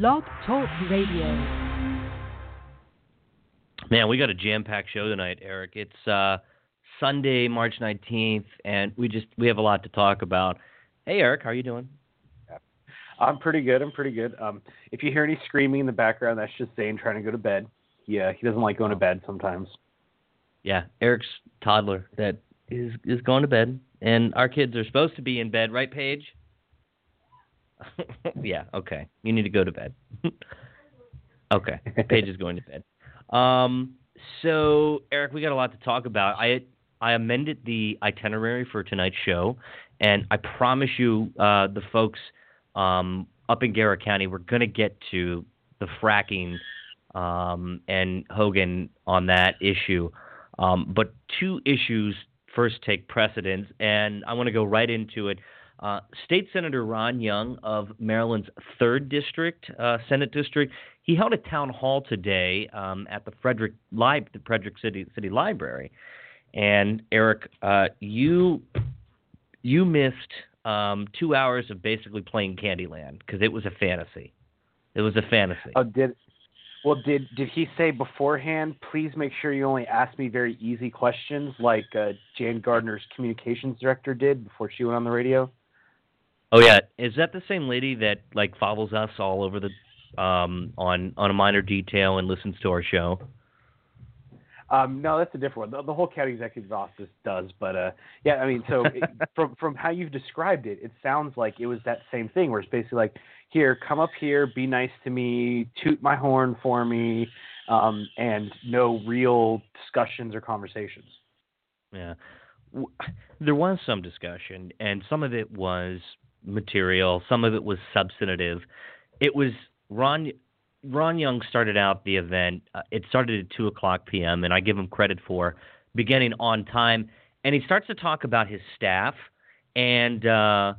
Blog Talk Radio. Man, we got a jam-packed show tonight, Eric. It's uh, Sunday, March 19th, and we just we have a lot to talk about. Hey, Eric, how are you doing? I'm pretty good. I'm pretty good. Um, if you hear any screaming in the background, that's just Zane trying to go to bed. Yeah, he doesn't like going to bed sometimes. Yeah, Eric's toddler that is is going to bed, and our kids are supposed to be in bed, right, Paige? yeah. Okay. You need to go to bed. okay. Paige is going to bed. Um. So, Eric, we got a lot to talk about. I I amended the itinerary for tonight's show, and I promise you, uh, the folks um, up in Garrett County, we're going to get to the fracking um, and Hogan on that issue. Um, but two issues first take precedence, and I want to go right into it. Uh, State Senator Ron Young of Maryland's third district, uh, Senate district, he held a town hall today um, at the Frederick Li- the Frederick City City Library. And Eric, uh, you you missed um, two hours of basically playing Candyland because it was a fantasy. It was a fantasy. Oh, did well did did he say beforehand? Please make sure you only ask me very easy questions, like uh, Jan Gardner's communications director did before she went on the radio. Oh yeah, is that the same lady that like follows us all over the um, on on a Miner Detail and listens to our show? Um, no, that's a different one. The, the, whole county executive's office does, but uh, yeah, I mean, so it, from from how you've described it, it sounds like it was that same thing where it's basically like, here, come up here, be nice to me, toot my horn for me, um, and no real discussions or conversations. Yeah, there was some discussion, and some of it was material, some of it was substantive. It was Ron Ron Young started out the event. Uh, it started at two o'clock p.m. and I give him credit for beginning on time. And he starts to talk about his staff, and uh,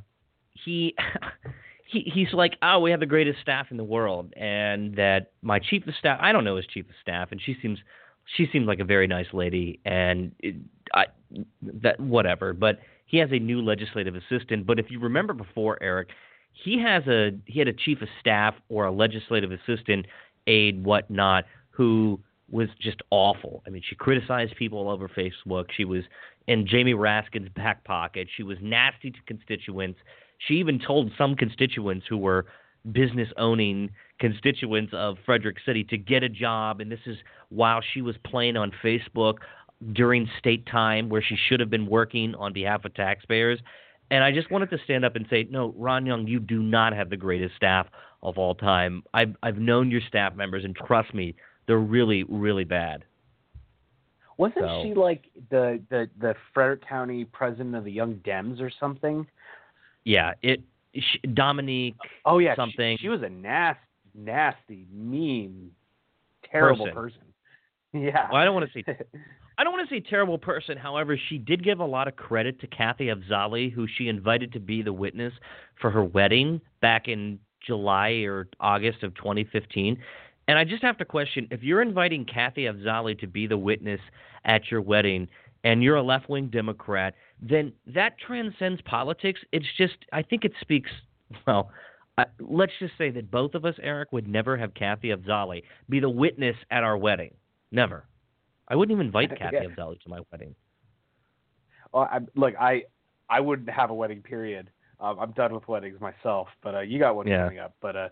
he. he, he's like, oh, we have the greatest staff in the world, and that my chief of staff, I don't know his chief of staff, and she seems, she seems like a very nice lady, and it, I, that whatever. But he has a new legislative assistant. But if you remember before, Eric, he has a he had a chief of staff or a legislative assistant, aide, whatnot, who was just awful. I mean, she criticized people all over Facebook. She was in Jamie Raskin's back pocket. She was nasty to constituents. She even told some constituents who were business owning constituents of Frederick City to get a job. And this is while she was playing on Facebook during state time where she should have been working on behalf of taxpayers. And I just wanted to stand up and say, no, Ron Young, you do not have the greatest staff of all time. I've I've known your staff members, and trust me, they're really really bad. Wasn't so. she like the, the the Frederick County president of the Young Dems or something? Yeah, it she, Dominique. Oh yeah, something. She, she was a nasty, nasty, mean, terrible person. person. Yeah. Well, I don't want to say I don't want to say terrible person. However, she did give a lot of credit to Kathy Afzali, who she invited to be the witness for her wedding back in July or August of 2015. And I just have to question if you're inviting Kathy Afzali to be the witness at your wedding and you're a left wing Democrat, then that transcends politics. It's just, I think it speaks, well, let's just say that both of us, Eric, would never have Kathy Afzali be the witness at our wedding. Never. I wouldn't even invite Kathy yeah. Afzali to my wedding. Well, I, look, I I wouldn't have a wedding. Period. Um, I'm done with weddings myself, but uh, you got one yeah. coming up. But uh,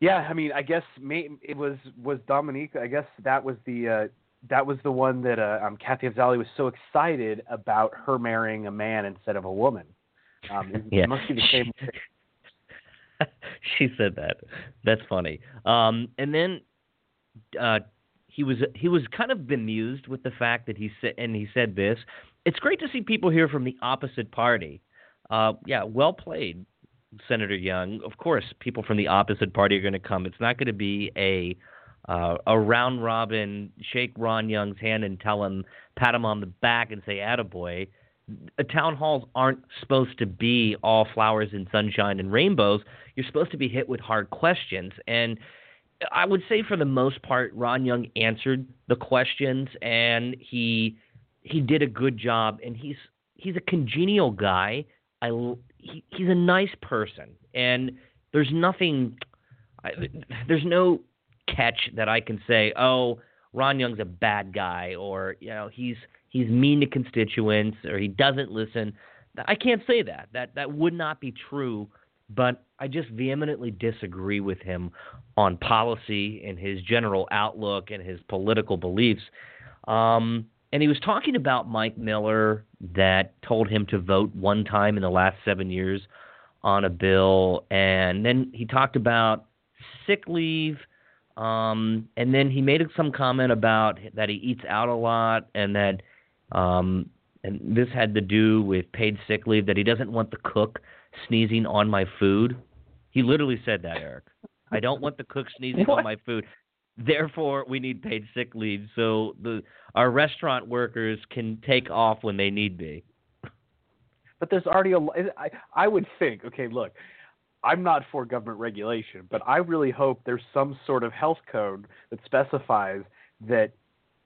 yeah, I mean, I guess may, it was was Dominique. I guess that was the uh, that was the one that uh, um, Kathy Afzali was so excited about her marrying a man instead of a woman. Um, it, yeah. must be the same. she said that. That's funny. Um, and then uh, he was he was kind of bemused with the fact that he said and he said this. It's great to see people here from the opposite party. Uh, yeah, well played, Senator Young. Of course, people from the opposite party are going to come. It's not going to be a uh, a round robin, shake Ron Young's hand and tell him, pat him on the back and say, "Attaboy." Town halls aren't supposed to be all flowers and sunshine and rainbows. You're supposed to be hit with hard questions and I would say for the most part, Ron Young answered the questions and he he did a good job. And he's he's a congenial guy. I he, he's a nice person, and there's nothing. I, there's no catch that I can say, oh, Ron Young's a bad guy, or you know, he's he's mean to constituents, or he doesn't listen. I can't say that. That that would not be true. But I just vehemently disagree with him on policy and his general outlook and his political beliefs. Um, and he was talking about Mike Miller that told him to vote one time in the last seven years on a bill, and then he talked about sick leave. Um, and then he made some comment about that he eats out a lot, and that um, and this had to do with paid sick leave that he doesn't want the cook sneezing on my food. He literally said that, Eric. I don't want the cook sneezing what? on my food. Therefore, we need paid sick leave so the our restaurant workers can take off when they need be. But there's already a. I I would think. Okay, look, I'm not for government regulation, but I really hope there's some sort of health code that specifies that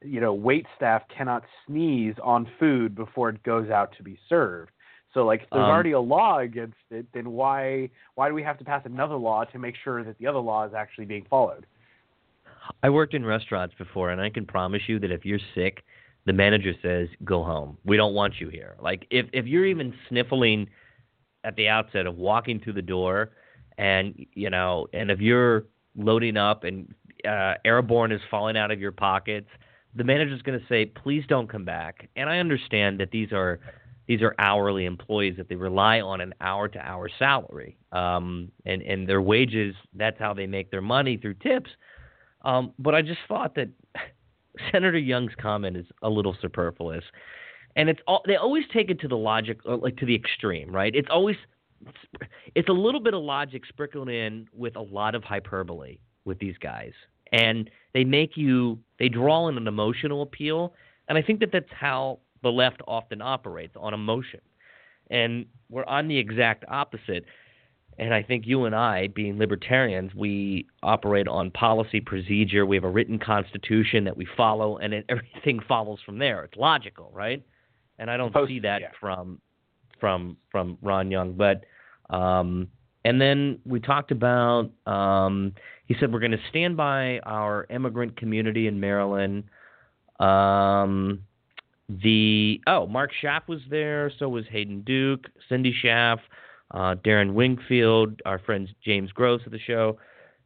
you know wait staff cannot sneeze on food before it goes out to be served. So like if there's um, already a law against it, then why why do we have to pass another law to make sure that the other law is actually being followed? I worked in restaurants before and I can promise you that if you're sick, the manager says, Go home. We don't want you here. Like if if you're even sniffling at the outset of walking through the door and you know, and if you're loading up and uh, airborne is falling out of your pockets, the manager's going to say, "Please don't come back." And I understand that these are these are hourly employees that they rely on an hour to hour salary. Um, and and their wages that's how they make their money through tips. Um, but i just thought that senator young's comment is a little superfluous. And it's all they always take it to the logic uh, like to the extreme right? It's always it's a little bit of logic sprinkled in with a lot of hyperbole with these guys. And they make you they draw in an emotional appeal. And i think that that's how the left often operates on emotion. And we're on the exact opposite. And I think you and I, being libertarians, we operate on policy procedure. We have a written constitution that we follow, and it, everything follows from there. It's logical, right? And I don't Post, see that yeah. from from from Ron Young. But um, and then we talked about. Um, he said we're going to stand by our immigrant community in Maryland. Um, the oh, Mark Schaff was there. So was Hayden Duke, Cindy Schaff, uh, Darren Wingfield, our friends James Gross of the show,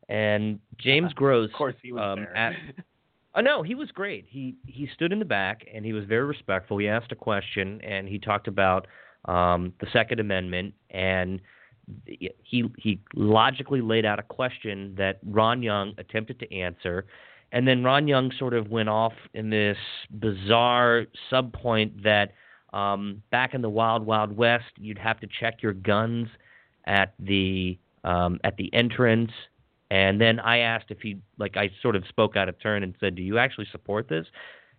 and James Gross. Of course, he was um, there. At, oh no, he was great. He he stood in the back and he was very respectful. He asked a question and he talked about um, the Second Amendment and he he logically laid out a question that Ron Young attempted to answer and then Ron Young sort of went off in this bizarre subpoint that um, back in the Wild Wild West, you'd have to check your guns at the um, at the entrance. And then I asked if he, like, I sort of spoke out of turn and said, "Do you actually support this?"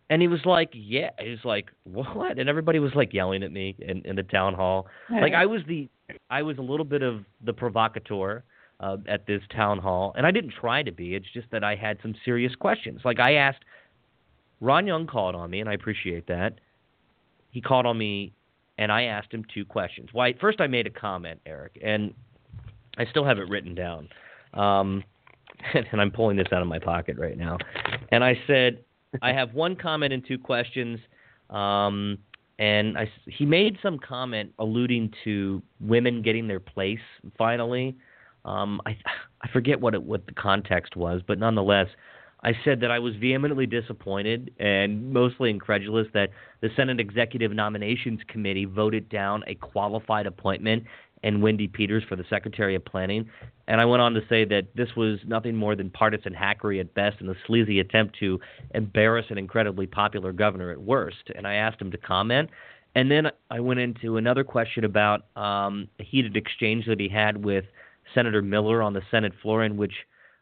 And he was like, "Yeah." He was like, "What?" And everybody was like yelling at me in, in the town hall. Like I was the, I was a little bit of the provocateur uh, at this town hall, and I didn't try to be. It's just that I had some serious questions. Like I asked, Ron Young called on me, and I appreciate that. He called on me, and I asked him two questions. Why? First, I made a comment, Eric, and I still have it written down. Um, and I'm pulling this out of my pocket right now. And I said, I have one comment and two questions. Um, and I, he made some comment alluding to women getting their place finally. Um, I I forget what it, what the context was, but nonetheless, I said that I was vehemently disappointed and mostly incredulous that the Senate Executive Nominations Committee voted down a qualified appointment and Wendi Peters for the Secretary of Planning. And I went on to say that this was nothing more than partisan hackery at best and a sleazy attempt to embarrass an incredibly popular governor at worst. And I asked him to comment. And then I went into another question about um, a heated exchange that he had with Senator Miller on the Senate floor, in which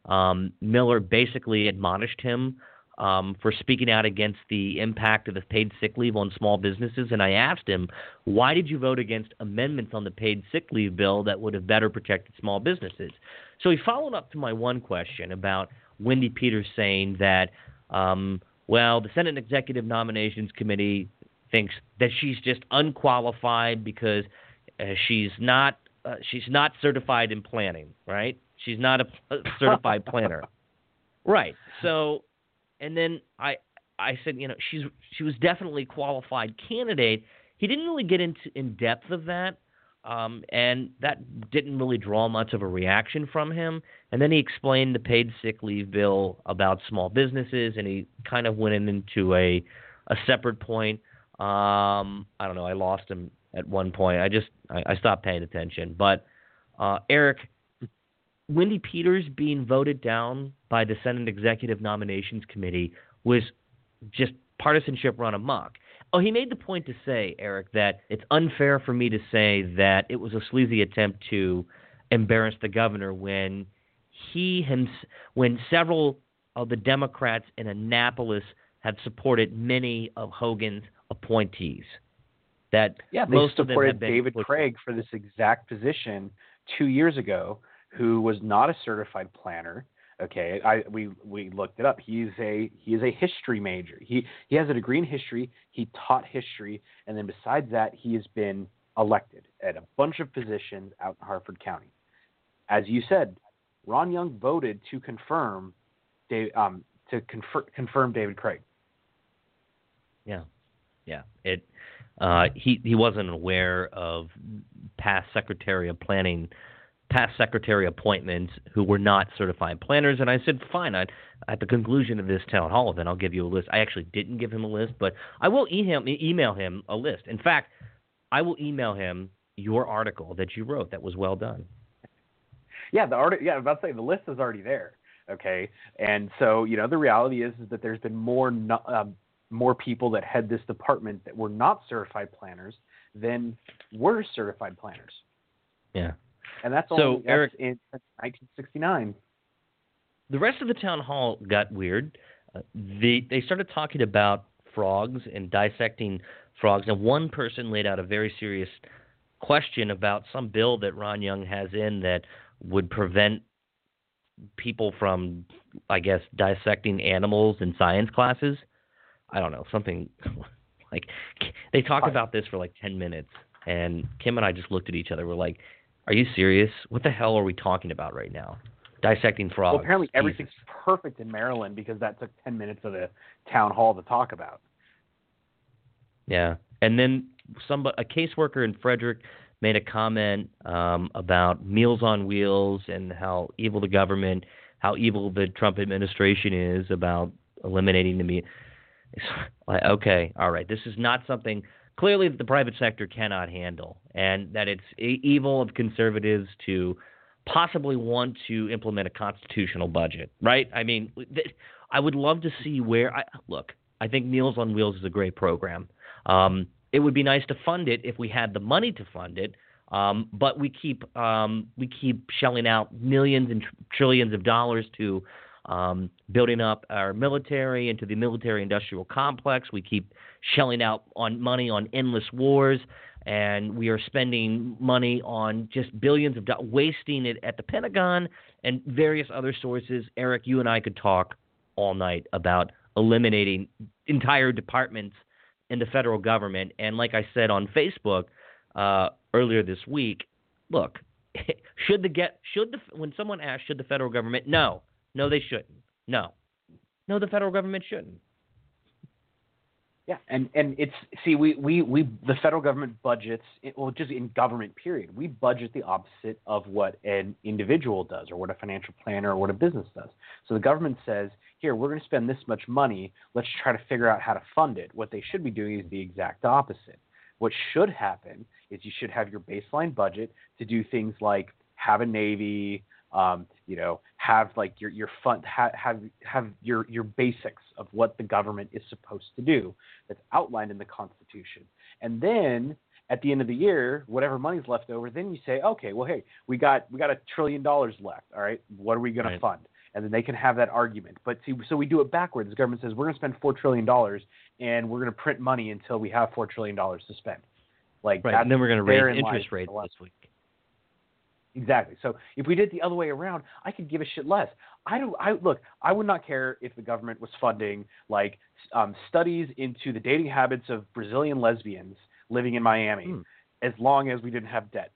um, Miller basically admonished him um, for speaking out against the impact of the paid sick leave on small businesses. And I asked him, why did you vote against amendments on the paid sick leave bill that would have better protected small businesses? So he followed up to my one question about Wendi Peters saying that, um, well, the Senate Executive Nominations Committee thinks that she's just unqualified because uh, she's not uh, she's not certified in planning, right? She's not a, certified planner. Right. So, and then I I said, you know, she's she was definitely a qualified candidate. He didn't really get into in depth of that, um, and that didn't really draw much of a reaction from him. And then he explained the paid sick leave bill about small businesses, and he kind of went into a a separate point. Um, I don't know. I lost him at one point. I just I, I stopped paying attention. But uh, Eric, Wendi Peters being voted down by the Senate Executive Nominations Committee was just partisanship run amok. Oh, he made the point to say, Eric, that it's unfair for me to say that it was a sleazy attempt to embarrass the governor when he him when several of the Democrats in Annapolis have supported many of Hogan's appointees. That yeah, they most supported David Craig for this exact position two years ago, who was not a certified planner. Okay, I we we looked it up. He's a he is a history major. He he has a degree in history. He taught history, and then besides that, he has been elected at a bunch of positions out in Harford County. As you said, Ron Young voted to confirm, Dave, um, to confer, confirm David Craig. Yeah, yeah. It uh, he he wasn't aware of past Secretary of Planning past secretary appointments who were not certified planners. And I said, fine. I, at the conclusion of this town hall event, I'll give you a list. I actually didn't give him a list, but I will email, him a list. In fact, I will email him your article that you wrote that was well done. Yeah, the art. Yeah, I was about to say the list is already there. Okay, and so you know the reality is, is that there's been more um, more people that head this department that were not certified planners than were certified planners. Yeah. And that's so only Eric, in 1969. The rest of the town hall got weird. Uh, they they started talking about frogs and dissecting frogs, and one person laid out a very serious question about some bill that Ron Young has in that would prevent people from, I guess, dissecting animals in science classes. I don't know something like they talked about this for like ten minutes, and Kim and I just looked at each other. We're like, are you serious? What the hell are we talking about right now? Dissecting frogs. Well, apparently Jesus. everything's perfect in Maryland because that took 10 minutes of the town hall to talk about. Yeah. And then some a caseworker in Frederick made a comment um, about Meals on Wheels and how evil the government, how evil the Trump administration is about eliminating the meat. Okay, all right. This is not something clearly that the private sector cannot handle, and that it's evil of conservatives to possibly want to implement a constitutional budget, right? I mean, I would love to see where I look. I think Meals on Wheels is a great program. Um, it would be nice to fund it if we had the money to fund it, um, but we keep um, we keep shelling out millions and tr- trillions of dollars to um, building up our military into the military-industrial complex. We keep shelling out on money on endless wars, and we are spending money on just billions of dollars, wasting it at the Pentagon and various other sources. Eric, you and I could talk all night about eliminating entire departments in the federal government. And like I said on Facebook uh, earlier this week, look, should the get should the when someone asks should the federal government no no, they shouldn't. No, no, the federal government shouldn't. Yeah, and and it's see we we we the federal government budgets well just in government period we budget the opposite of what an individual does or what a financial planner or what a business does. So the government says here we're going to spend this much money. Let's try to figure out how to fund it. What they should be doing is the exact opposite. What should happen is you should have your baseline budget to do things like have a navy, um, you know, have like your your fund have have have your your basics of what the government is supposed to do that's outlined in the Constitution, and then at the end of the year, whatever money's left over, then you say, okay, well, hey, we got we got a trillion dollars left. All right, what are we going right. to fund? And then they can have that argument. But see, so we do it backwards. The government says we're going to spend four trillion dollars, and we're going to print money until we have four trillion dollars to spend. Like, right, and then we're going to raise interest rates this week. Exactly. So if we did it the other way around, I could give a shit less. I don't. I look. I would not care if the government was funding like um, studies into the dating habits of Brazilian lesbians living in Miami, hmm. as long as we didn't have debt.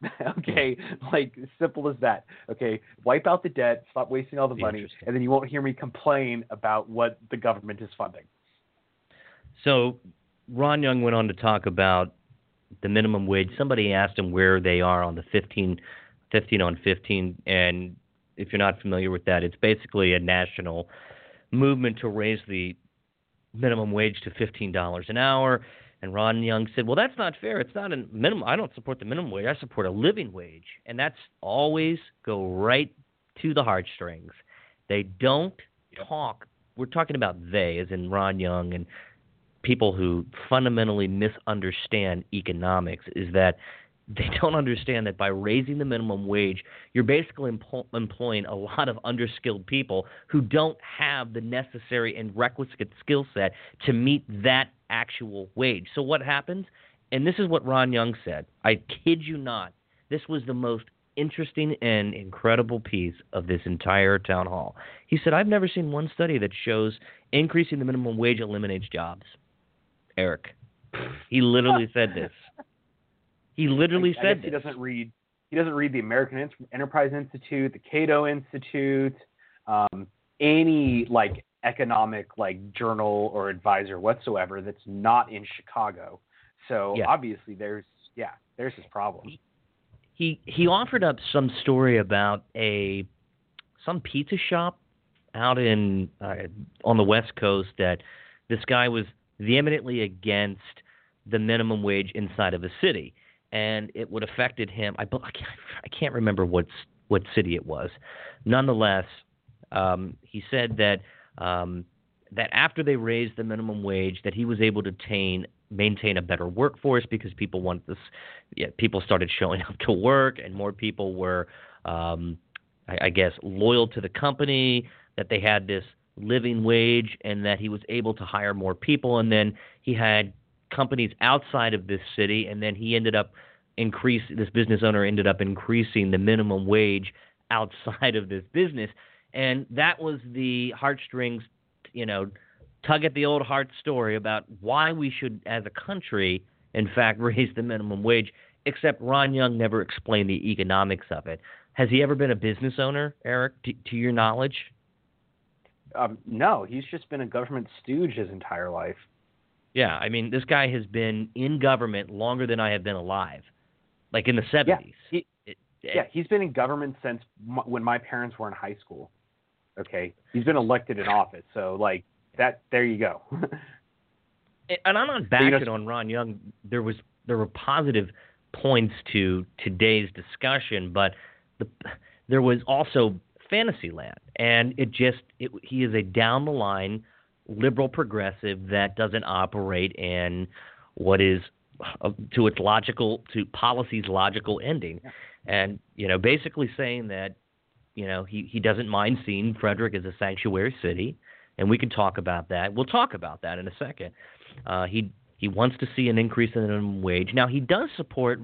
okay, like simple as that. Okay, wipe out the debt, stop wasting all the money, and then you won't hear me complain about what the government is funding. So Ron Young went on to talk about the minimum wage. Somebody asked him where they are on the 15, 15 on 15, and if you're not familiar with that, it's basically a national movement to raise the minimum wage to $15 an hour. And Ron Young said, "Well, that's not fair. It's not a minimum. I don't support the minimum wage. I support a living wage." And that's always go right to the heartstrings. They don't talk. We're talking about they, as in Ron Young and people who fundamentally misunderstand economics. Is that they don't understand that by raising the minimum wage, you're basically empl- employing a lot of underskilled people who don't have the necessary and requisite skill set to meet that actual wage. So what happens? And this is what Ron Young said. I kid you not. This was the most interesting and incredible piece of this entire town hall. He said, I've never seen one study that shows increasing the minimum wage eliminates jobs. Eric. He literally said this. He literally I, said I he doesn't read. He doesn't read the American Enterprise Institute, the Cato Institute, um, any like economic like journal or advisor whatsoever that's not in Chicago. So yeah. obviously there's yeah there's his problem. He he offered up some story about a some pizza shop out in uh, on the West Coast that this guy was vehemently against the minimum wage inside of a city and it would affected him. I, I, can't, remember what what city it was. Nonetheless, um, he said that um, that after they raised the minimum wage, that he was able to maintain maintain a better workforce because people want this. Yeah, people started showing up to work, and more people were, um, I, I guess, loyal to the company. That they had this living wage, and that he was able to hire more people, and then he had companies outside of this city, and then he ended up increase. This business owner ended up increasing the minimum wage outside of this business, and that was the heartstrings, you know, tug at the old heart story about why we should, as a country, in fact, raise the minimum wage. Except Ron Young never explained the economics of it. Has he ever been a business owner, Eric, to, to your knowledge? Um, no, he's just been a government stooge his entire life. Yeah, I mean, this guy has been in government longer than I have been alive, like in the seventies. Yeah, he, yeah, he's been in government since m- when my parents were in high school. Okay, he's been elected in office, so like that. There you go. and I'm not bashing you know, on Ron Young. There was there were positive points to today's discussion, but the, there was also Fantasyland, and it just it, he is a down the line liberal progressive that doesn't operate in what is uh, to its logical to policy's logical ending. And you know basically saying that you know he he doesn't mind seeing Frederick as a sanctuary city. And we can talk about that. We'll talk about that in a second. Uh, he he wants to see an increase in the minimum wage. Now he does support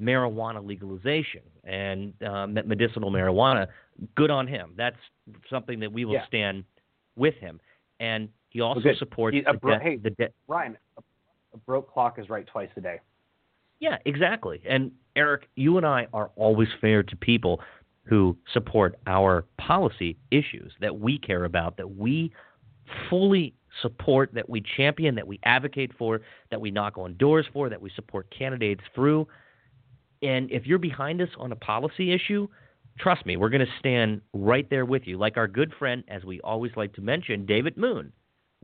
marijuana legalization and uh, medicinal marijuana good on him that's something that we will yeah. stand with him and he also supports he, the, bro- de- hey, the de- Ryan. A broke clock is right twice a day. Yeah, exactly. And Eric, you and I are always fair to people who support our policy issues that we care about, that we fully support, that we champion, that we advocate for, that we knock on doors for, that we support candidates through. And if you're behind us on a policy issue, trust me, we're going to stand right there with you. Like our good friend, as we always like to mention, David Moon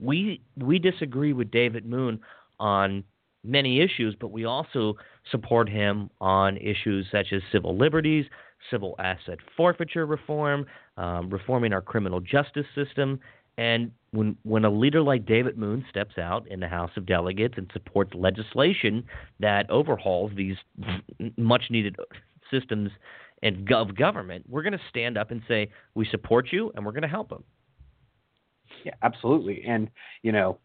we we disagree with David Moon on many issues, but we also support him on issues such as civil liberties, civil asset forfeiture reform, um, reforming our criminal justice system. And when when a leader like David Moon steps out in the House of Delegates and supports legislation that overhauls these much needed systems and of government, we're going to stand up and say we support you and we're going to help them. Yeah, absolutely. And you know,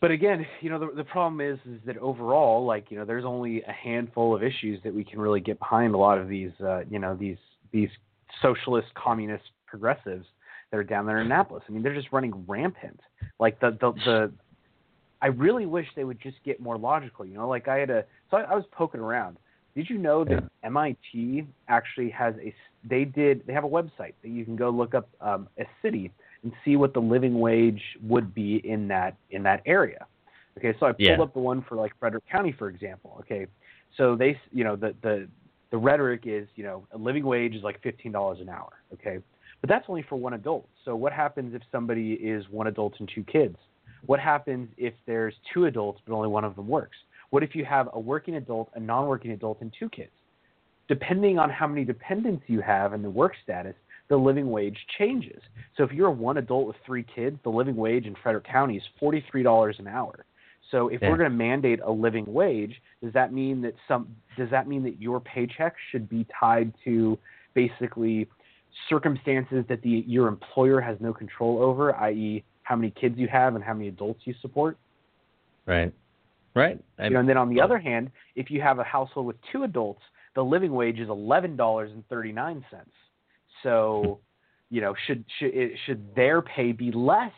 but again, you know, the the problem is is that overall, like you know, there's only a handful of issues that we can really get behind. A lot of these, uh, you know, these these socialist, communist, progressives that are down there in Annapolis. I mean, they're just running rampant. Like the the the. I really wish they would just get more logical. You know, like I had a so I, I was poking around Did you know that yeah. MIT actually has a they did they have a website that you can go look up um, a city and see what the living wage would be in that in that area. Okay, so I pulled yeah. up the one for like Frederick County, for example. Okay, so they you know the the the rhetoric is you know a living wage is like fifteen dollars an hour. Okay, but that's only for one adult. So what happens if somebody is one adult and two kids? What happens if there's two adults but only one of them works? What if you have a working adult, a non-working adult, and two kids? Depending on how many dependents you have and the work status, the living wage changes. So if you're a one adult with three kids, the living wage in Frederick County is forty-three dollars an hour. So if yeah. we're going to mandate a living wage, does that mean that some does that mean that your paycheck should be tied to basically circumstances that the your employer has no control over, i.e., how many kids you have and how many adults you support? Right. Right. You know, and then on the other hand, if you have a household with two adults, the living wage is eleven dollars and thirty nine cents. So, you know, should should should their pay be less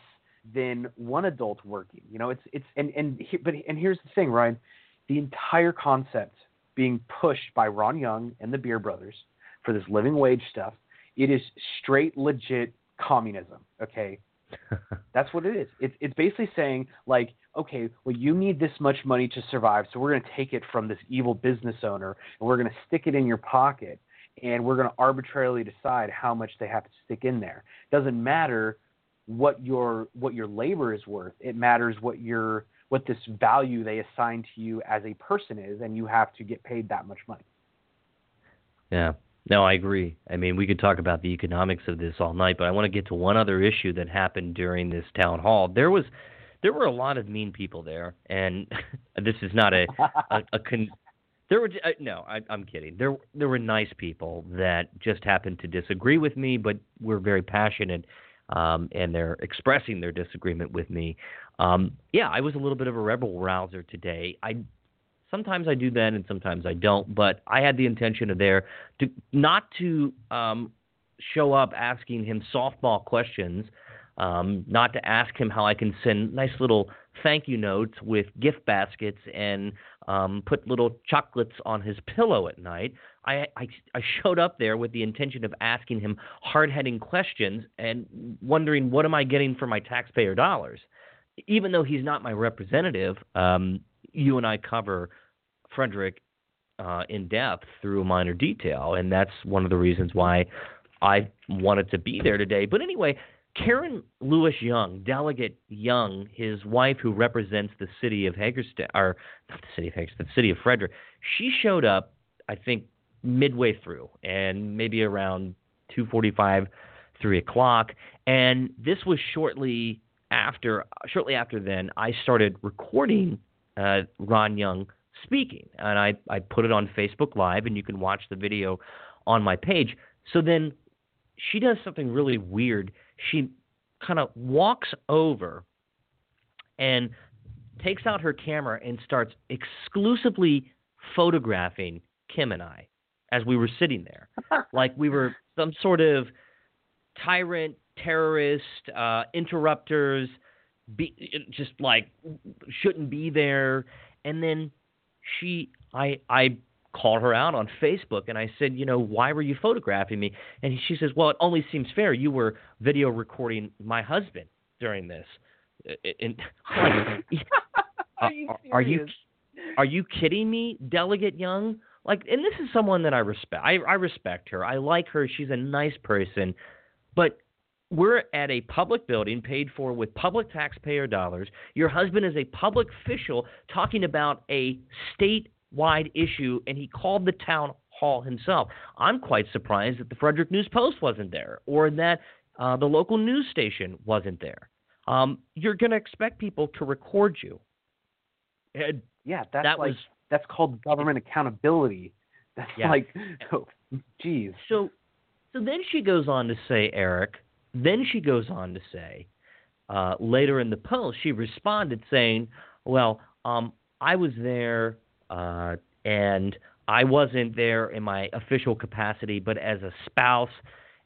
than one adult working. You know, it's it's and and but and here's the thing, Ryan, the entire concept being pushed by Ron Young and the Beer Brothers for this living wage stuff, it is straight legit communism. Okay, that's what it is. It's it's basically saying like, okay, well you need this much money to survive, so we're going to take it from this evil business owner and we're going to stick it in your pocket. And we're going to arbitrarily decide how much they have to stick in there. Doesn't matter what your what your labor is worth. It matters what your what this value they assign to you as a person is, and you have to get paid that much money. Yeah. No, I agree. I mean, we could talk about the economics of this all night, but I want to get to one other issue that happened during this town hall. There was there were a lot of mean people there, and this is not a a, a con, there were uh, no, I, I'm kidding. There there were nice people that just happened to disagree with me, but were very passionate um, and they're expressing their disagreement with me. Um, yeah, I was a little bit of a rebel rouser today. I sometimes I do that and sometimes I don't, but I had the intention of there to not to um, show up asking him softball questions, um, not to ask him how I can send nice little thank you notes with gift baskets and um, put little chocolates on his pillow at night. I, I, I showed up there with the intention of asking him hard hitting questions and wondering what am I getting for my taxpayer dollars. Even though he's not my representative, um, you and I cover Frederick uh, in depth through Miner Detail, and that's one of the reasons why I wanted to be there today. But anyway, Karen Lewis Young, Delegate Young, his wife who represents the city of Hagerstown, or not the city of Hagerstown, the city of Frederick, she showed up, I think, midway through, and maybe around 2:45, 3 o'clock, and this was shortly after. Shortly after then, I started recording uh, Ron Young speaking, and I I put it on Facebook Live, and you can watch the video on my page. So then she does something really weird. She kind of walks over and takes out her camera and starts exclusively photographing Kim and I as we were sitting there, like we were some sort of tyrant, terrorist, uh, interrupters, be, just like shouldn't be there. And then she, I, I called her out on Facebook and I said, you know, why were you photographing me? And she says, well, it only seems fair. You were video recording my husband during this. Uh, uh, and are, you are you are you kidding me, Delegate Young? Like, and this is someone that I respect. I, I respect her. I like her. She's a nice person, but we're at a public building paid for with public taxpayer dollars. Your husband is a public official talking about a statewide issue, and he called the town hall himself. I'm quite surprised that the Frederick News Post wasn't there or that uh, the local news station wasn't there. Um, you're going to expect people to record you. And yeah, that's that like was, that's called government accountability. That's yeah. like, oh, geez. So, so then she goes on to say, Eric. Then she goes on to say, uh, later in the post, she responded saying, "Well, um, I was there uh, and I wasn't there in my official capacity, but as a spouse.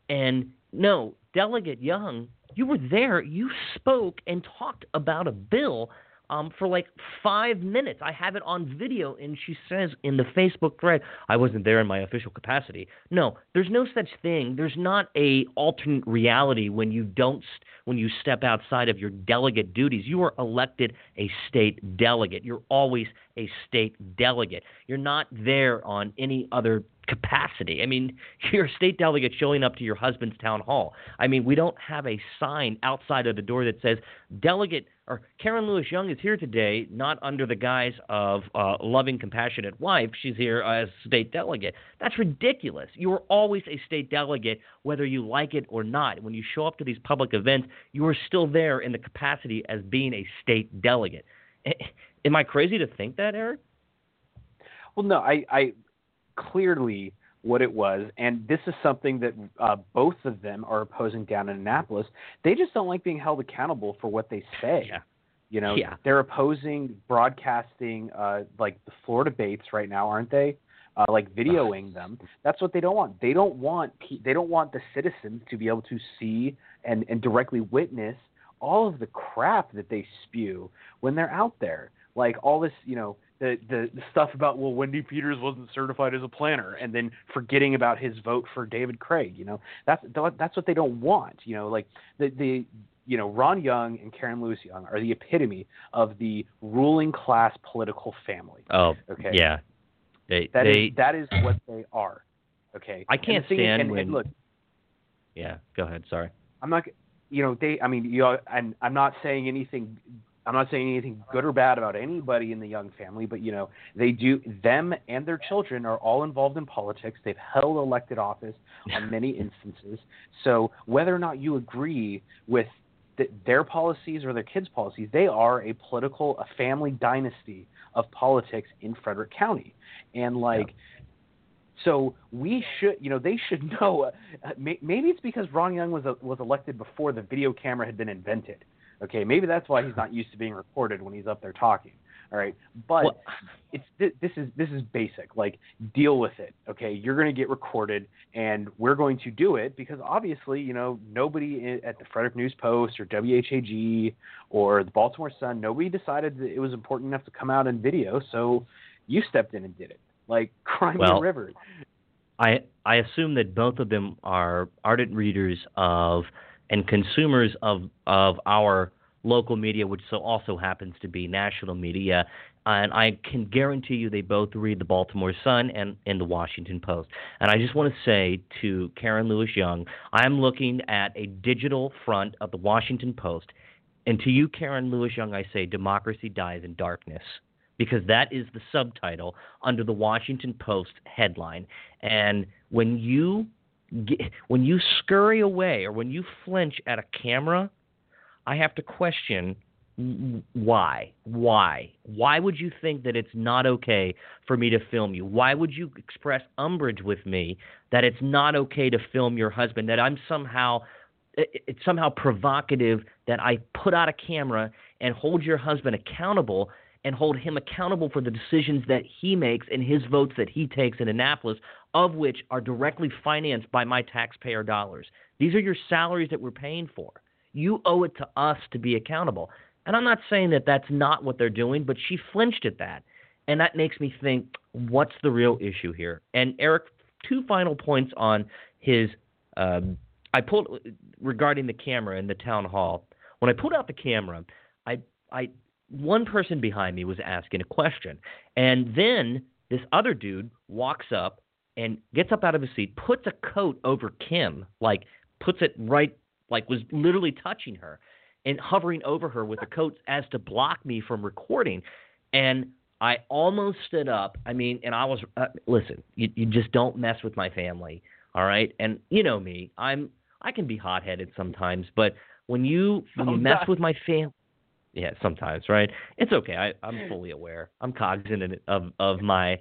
And no, Delegate Young, you were there. You spoke and talked about a bill um, for like five minutes. I have it on video, and she says in the Facebook thread, "I wasn't there in my official capacity." No, there's no such thing. There's not a alternate reality when you don't when you step outside of your delegate duties. You are elected a state delegate. You're always a state delegate. You're not there on any other capacity. I mean, you're a state delegate showing up to your husband's town hall. I mean, we don't have a sign outside of the door that says delegate or Karen Lewis Young is here today, not under the guise of uh, loving, compassionate wife. She's here as state delegate. That's ridiculous. You are always a state delegate, whether you like it or not. When you show up to these public events, you are still there in the capacity as being a state delegate. Am I crazy to think that, Eric? Well, no, I, I clearly what it was, and this is something that uh, both of them are opposing down in Annapolis. They just don't like being held accountable for what they say. Yeah. You know, yeah. they're opposing broadcasting uh, like the floor debates right now, aren't they? Uh, like videoing them. That's what they don't want. They don't want they don't want the citizens to be able to see and, and directly witness all of the crap that they spew when they're out there. Like all this, you know, the, the stuff about well Wendi Peters wasn't certified as a planner and then forgetting about his vote for David Craig you know? That's that's what they don't want you know? Like the the you know Ron Young and Karen Lewis Young are the epitome of the ruling class political family. Oh okay? yeah. They that they is, that is what they are okay? I can't and stand and, when and look yeah go ahead sorry. I'm not you know they I mean you know and I'm not saying anything I'm not saying anything good or bad about anybody in the Young family, but you know, they do them and their children are all involved in politics. They've held elected office on many instances. So whether or not you agree with th- their policies or their kids' policies, they are a political, a family dynasty of politics in Frederick County, and like. Yeah. So we should, you know, they should know. Uh, maybe it's because Ron Young was uh, was elected before the video camera had been invented. Okay, maybe that's why he's not used to being recorded when he's up there talking. All right, but well, it's this is this is basic. Like deal with it. Okay, you're going to get recorded, and we're going to do it because obviously, you know, nobody at the Frederick News Post or WHAG or the Baltimore Sun, nobody decided that it was important enough to come out in video, so you stepped in and did it. Like crime well, the river. I I assume that both of them are ardent readers of and consumers of of our local media, which so also happens to be national media. And I can guarantee you they both read the Baltimore Sun and, and the Washington Post. And I just want to say to Karen Lewis Young, I'm looking at a digital front of the Washington Post. And to you, Karen Lewis Young, I say democracy dies in darkness because that is the subtitle under the Washington Post headline. And when you when you scurry away or when you flinch at a camera, I have to question why? Why? Why would you think that it's not okay for me to film you? Why would you express umbrage with me that it's not okay to film your husband? That I'm somehow it's somehow provocative that I put out a camera and hold your husband accountable and hold him accountable for the decisions that he makes and his votes that he takes in Annapolis, of which are directly financed by my taxpayer dollars. These are your salaries that we're paying for. You owe it to us to be accountable. And I'm not saying that that's not what they're doing, but she flinched at that. And that makes me think, what's the real issue here? And Eric, two final points on his. Um, I pulled regarding the camera in the town hall. When I pulled out the camera, I I one person behind me was asking a question. And then this other dude walks up and gets up out of his seat, puts a coat over Kim, like puts it right, like was literally touching her and hovering over her with a coat as to block me from recording. And I almost stood up. I mean, and I was, uh, listen, you, you just don't mess with my family. All right. And you know me, I'm, I can be hot headed sometimes, but when you, when you mess with my family, yeah, sometimes, right? It's okay. I, I'm fully aware. I'm cognizant of of my.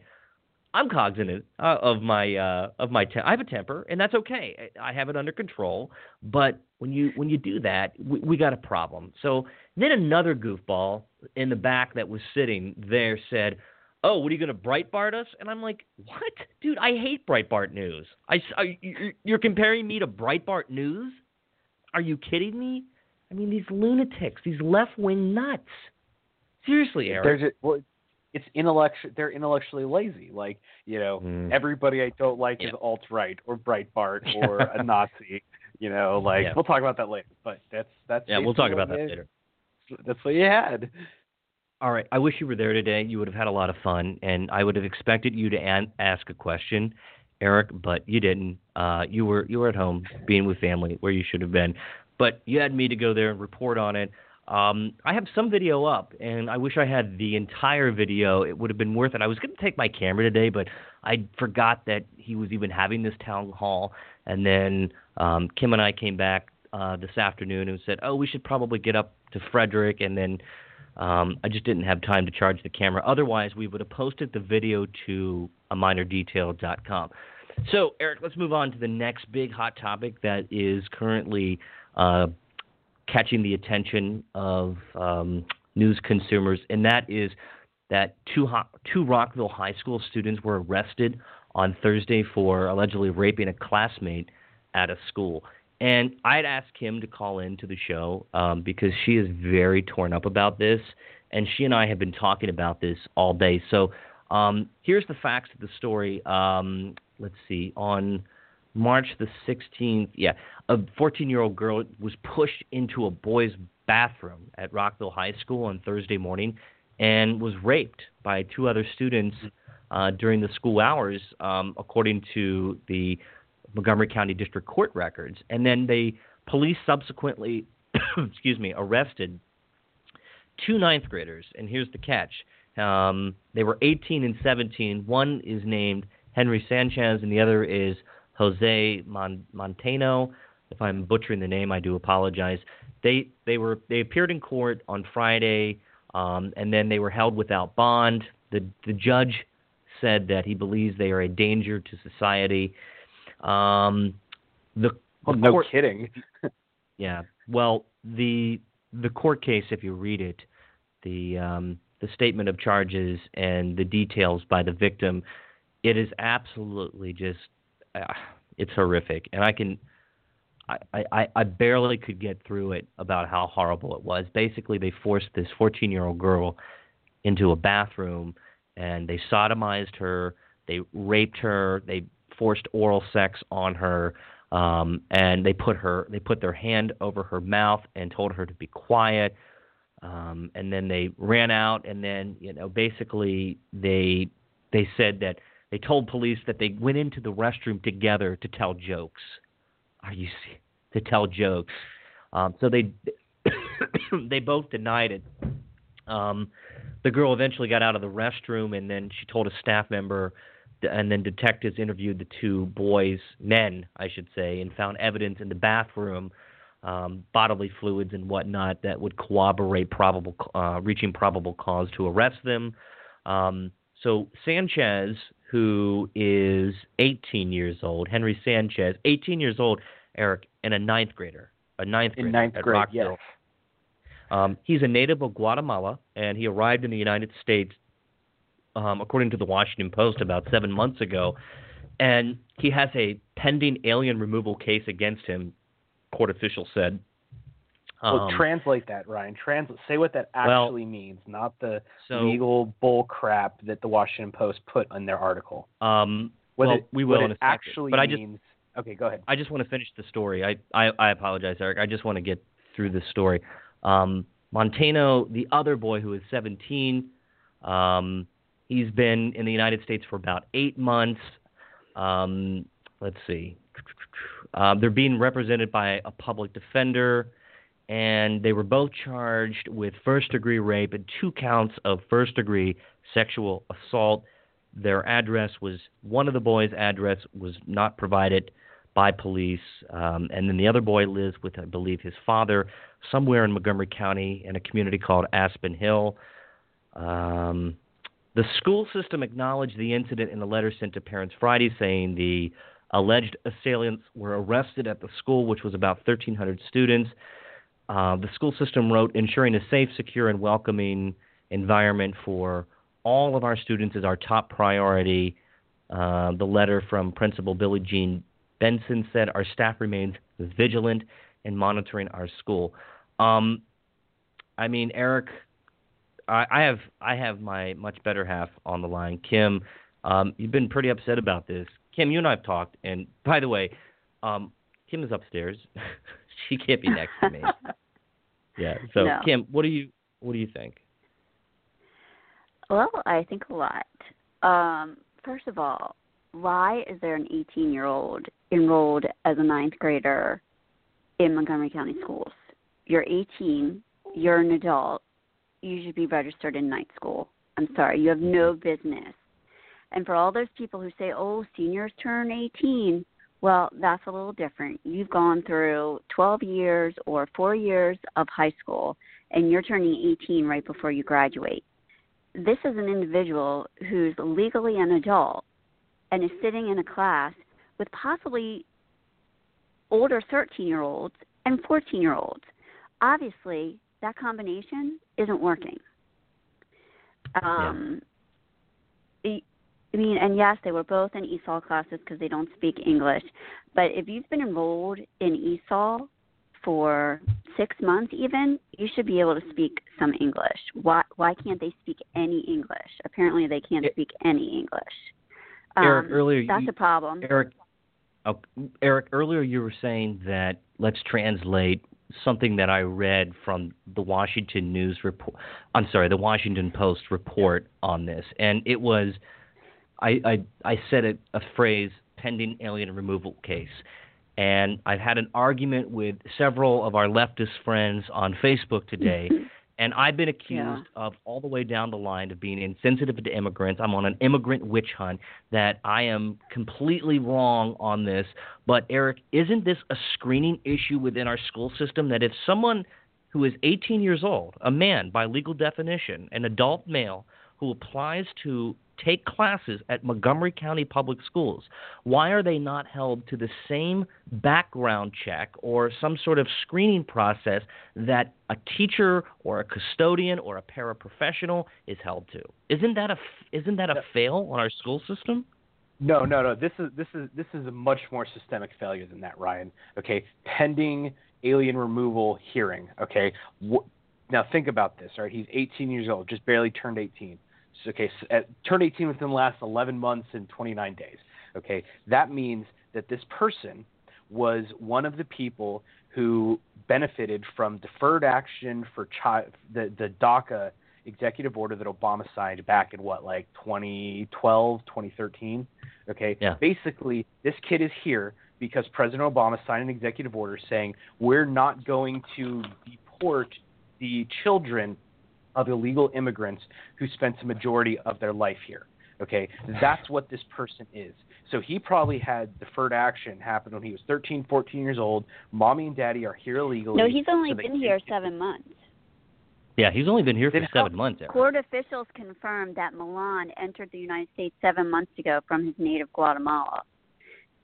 I'm cognizant uh, of my uh, of my. Te- I have a temper, and that's okay. I have it under control. But when you when you do that, we, we got a problem. So then another goofball in the back that was sitting there said, "Oh, what are you going to Breitbart us?" And I'm like, "What, dude? I hate Breitbart news. I, I you're comparing me to Breitbart news? Are you kidding me?" I mean, these lunatics, these left wing nuts. Seriously, Eric. There's a, well, it's intellectual. They're intellectually lazy. Like you know, Mm. everybody I don't like Yeah. is alt right or Breitbart or a Nazi. You know, like Yeah. we'll talk about that later. But that's that's yeah, we'll talk about that later. That's what you had. All right. I wish you were there today. You would have had a lot of fun, and I would have expected you to an- ask a question, Eric, but you didn't. Uh, you were you were at home, being with family, where you should have been. But you had me to go there and report on it. Um, I have some video up, and I wish I had the entire video. It would have been worth it. I was going to take my camera today, but I forgot that he was even having this town hall. And then um, Kim and I came back uh, this afternoon and said, "Oh, we should probably get up to Frederick." And then um, I just didn't have time to charge the camera. Otherwise, we would have posted the video to a minordetail.com. So, Eric, let's move on to the next big hot topic that is currently uh, catching the attention of um, news consumers, and that is that two, two Rockville high school students were arrested on Thursday for allegedly raping a classmate at a school. And I'd ask Kim to call in to the show um, because she is very torn up about this, and she and I have been talking about this all day. So um, here's the facts of the story. Um, let's see. On March the 16th, yeah, a 14 year old girl was pushed into a boys' bathroom at Rockville High School on Thursday morning and was raped by two other students uh, during the school hours, um, according to the Montgomery County District Court records. And then they police subsequently, excuse me, arrested two ninth graders. And here's the catch: um, they were 18 and 17. One is named Henry Sanchez, and the other is Jose Mon- Montano. If I'm butchering the name, I do apologize. They they were they appeared in court on Friday, um, and then they were held without bond. The the judge said that he believes they are a danger to society. Um, the, Well, the no court, kidding. yeah. Well, the the court case, if you read it, the um, the statement of charges and the details by the victim, it is absolutely just it's horrific, and I can. I, I, I barely could get through it about how horrible it was. Basically, they forced this 14 year old girl into a bathroom and they sodomized her, they raped her, they forced oral sex on her, um, and they put her they put their hand over her mouth and told her to be quiet. Um, and then they ran out, and then you know basically they they said that they told police that they went into the restroom together to tell jokes. Are you to tell jokes? Um, so they they both denied it. Um, the girl eventually got out of the restroom, and then she told a staff member, and then detectives interviewed the two boys, men, I should say, and found evidence in the bathroom, um, bodily fluids and whatnot that would corroborate probable, uh, reaching probable cause to arrest them. Um, so Sanchez, who is 18 years old, Henry Sanchez, 18 years old, Eric, and a ninth grader, a ninth grader In ninth at grade, Rockville. yes. Um, he's a native of Guatemala, and he arrived in the United States, um, according to the Washington Post, about seven months ago. And he has a pending alien removal case against him, court officials said. Well, Um, translate that, Ryan. Translate. Say what that well, actually means, not the so, legal bull crap that the Washington Post put in their article. um, What well, it, we will what it a actually but I just means. Okay, go ahead. I just want to finish the story. I, I, I apologize, Eric. I just want to get through this story. Um, Montano, the other boy who is 17, um, he's been in the United States for about eight months. Um, let's see. Um, they're being represented by a public defender, and they were both charged with first degree rape and two counts of first degree sexual assault. Their address was one of the boys' address was not provided by police, um, and then the other boy lives with, I believe, his father somewhere in Montgomery County in a community called Aspen Hill. Um, the school system acknowledged the incident in a letter sent to parents Friday, saying the alleged assailants were arrested at the school, which was about 1,300 students. Uh, the school system wrote, ensuring a safe, secure, and welcoming environment for all of our students is our top priority. Uh, the letter from Principal Billie Jean Benson said, Our staff remains vigilant in monitoring our school. Um, I mean, Eric, I, I have I have my much better half on the line, Kim. Um, you've been pretty upset about this, Kim. You and I have talked, and by the way, um, Kim is upstairs. she can't be next to me. yeah. So no. Kim, what do you what do you think? Well, I think a lot. Um, first of all, why is there an 18 year old enrolled as a ninth grader in Montgomery County schools? You're 18, you're an adult, you should be registered in night school. I'm sorry, you have no business. And for all those people who say, oh, seniors turn 18, well, that's a little different. You've gone through 12 years or four years of high school, and you're turning 18 right before you graduate. This is an individual who's legally an adult and is sitting in a class with possibly older 13 year olds and 14 year olds. Obviously, that combination isn't working. Um, yeah. I mean, and yes, they were both in ESOL classes because they don't speak English. But if you've been enrolled in ESOL for six months, even, you should be able to speak some English. Why? Why can't they speak any English? Apparently, they can't speak any English. Um, Eric, earlier that's you, a problem. Eric, oh, Eric, earlier you were saying that let's translate something that I read from the Washington News report. I'm sorry, the Washington Post report on this, and it was, I I, I said a, a phrase pending alien removal case. And I've had an argument with several of our leftist friends on Facebook today And I've been accused Yeah. of all the way down the line of being insensitive to immigrants. I'm on an immigrant witch hunt, that I am completely wrong on this. But, Eric, isn't this a screening issue within our school system that if someone who is 18 years old, a man by legal definition, an adult male, who applies to take classes at Montgomery County Public Schools, why are they not held to the same background check or some sort of screening process that a teacher or a custodian or a paraprofessional is held to? Isn't that a isn't that a fail on our school system? No, no, no. This is this is this is a much more systemic failure than that, Ryan. Okay, pending alien removal hearing. Okay, now think about this. All right, he's 18 years old, just barely turned 18. Okay, so, uh, turned 18 within the last 11 months and 29 days. Okay, that means that this person was one of the people who benefited from deferred action for child the the DACA executive order that Obama signed back in what like 2012, 2013. Okay, Yeah. basically this kid is here because President Obama signed an executive order saying we're not going to deport the children of illegal immigrants who spent the majority of their life here. Okay, that's what this person is. So he probably had deferred action happen when he was 13, 14 years old. Mommy and daddy are here illegally. No, he's only so been can't here seven months. Yeah, he's only been here for seven months. Eric. Court officials confirmed that Milian entered the United States seven months ago from his native Guatemala.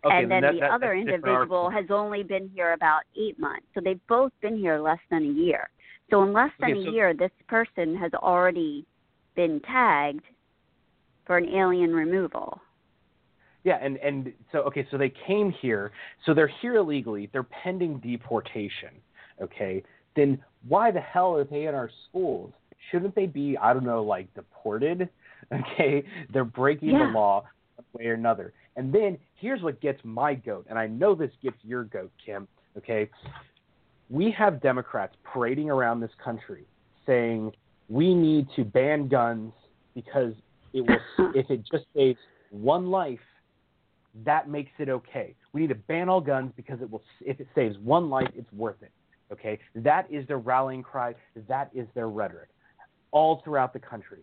Okay, and then that- the that- other that's a different individual has only been here about eight months. So they've both been here less than a year. So in less than Okay, a year, this person has already been tagged for an alien removal. Yeah, and and so okay, so they came here, so they're here illegally. They're pending deportation. Okay, then why the hell are they in our schools? Shouldn't they be I don't know like deported? Okay, they're breaking Yeah. the law one way or another. And then here's what gets my goat, and I know this gets your goat, Kim. Okay, we have Democrats parading around this country saying we need to ban guns because it will if it just saves one life that makes it okay. We need to ban all guns because it will if it saves one life, it's worth it. Okay? That is their rallying cry. That is their rhetoric all throughout the country.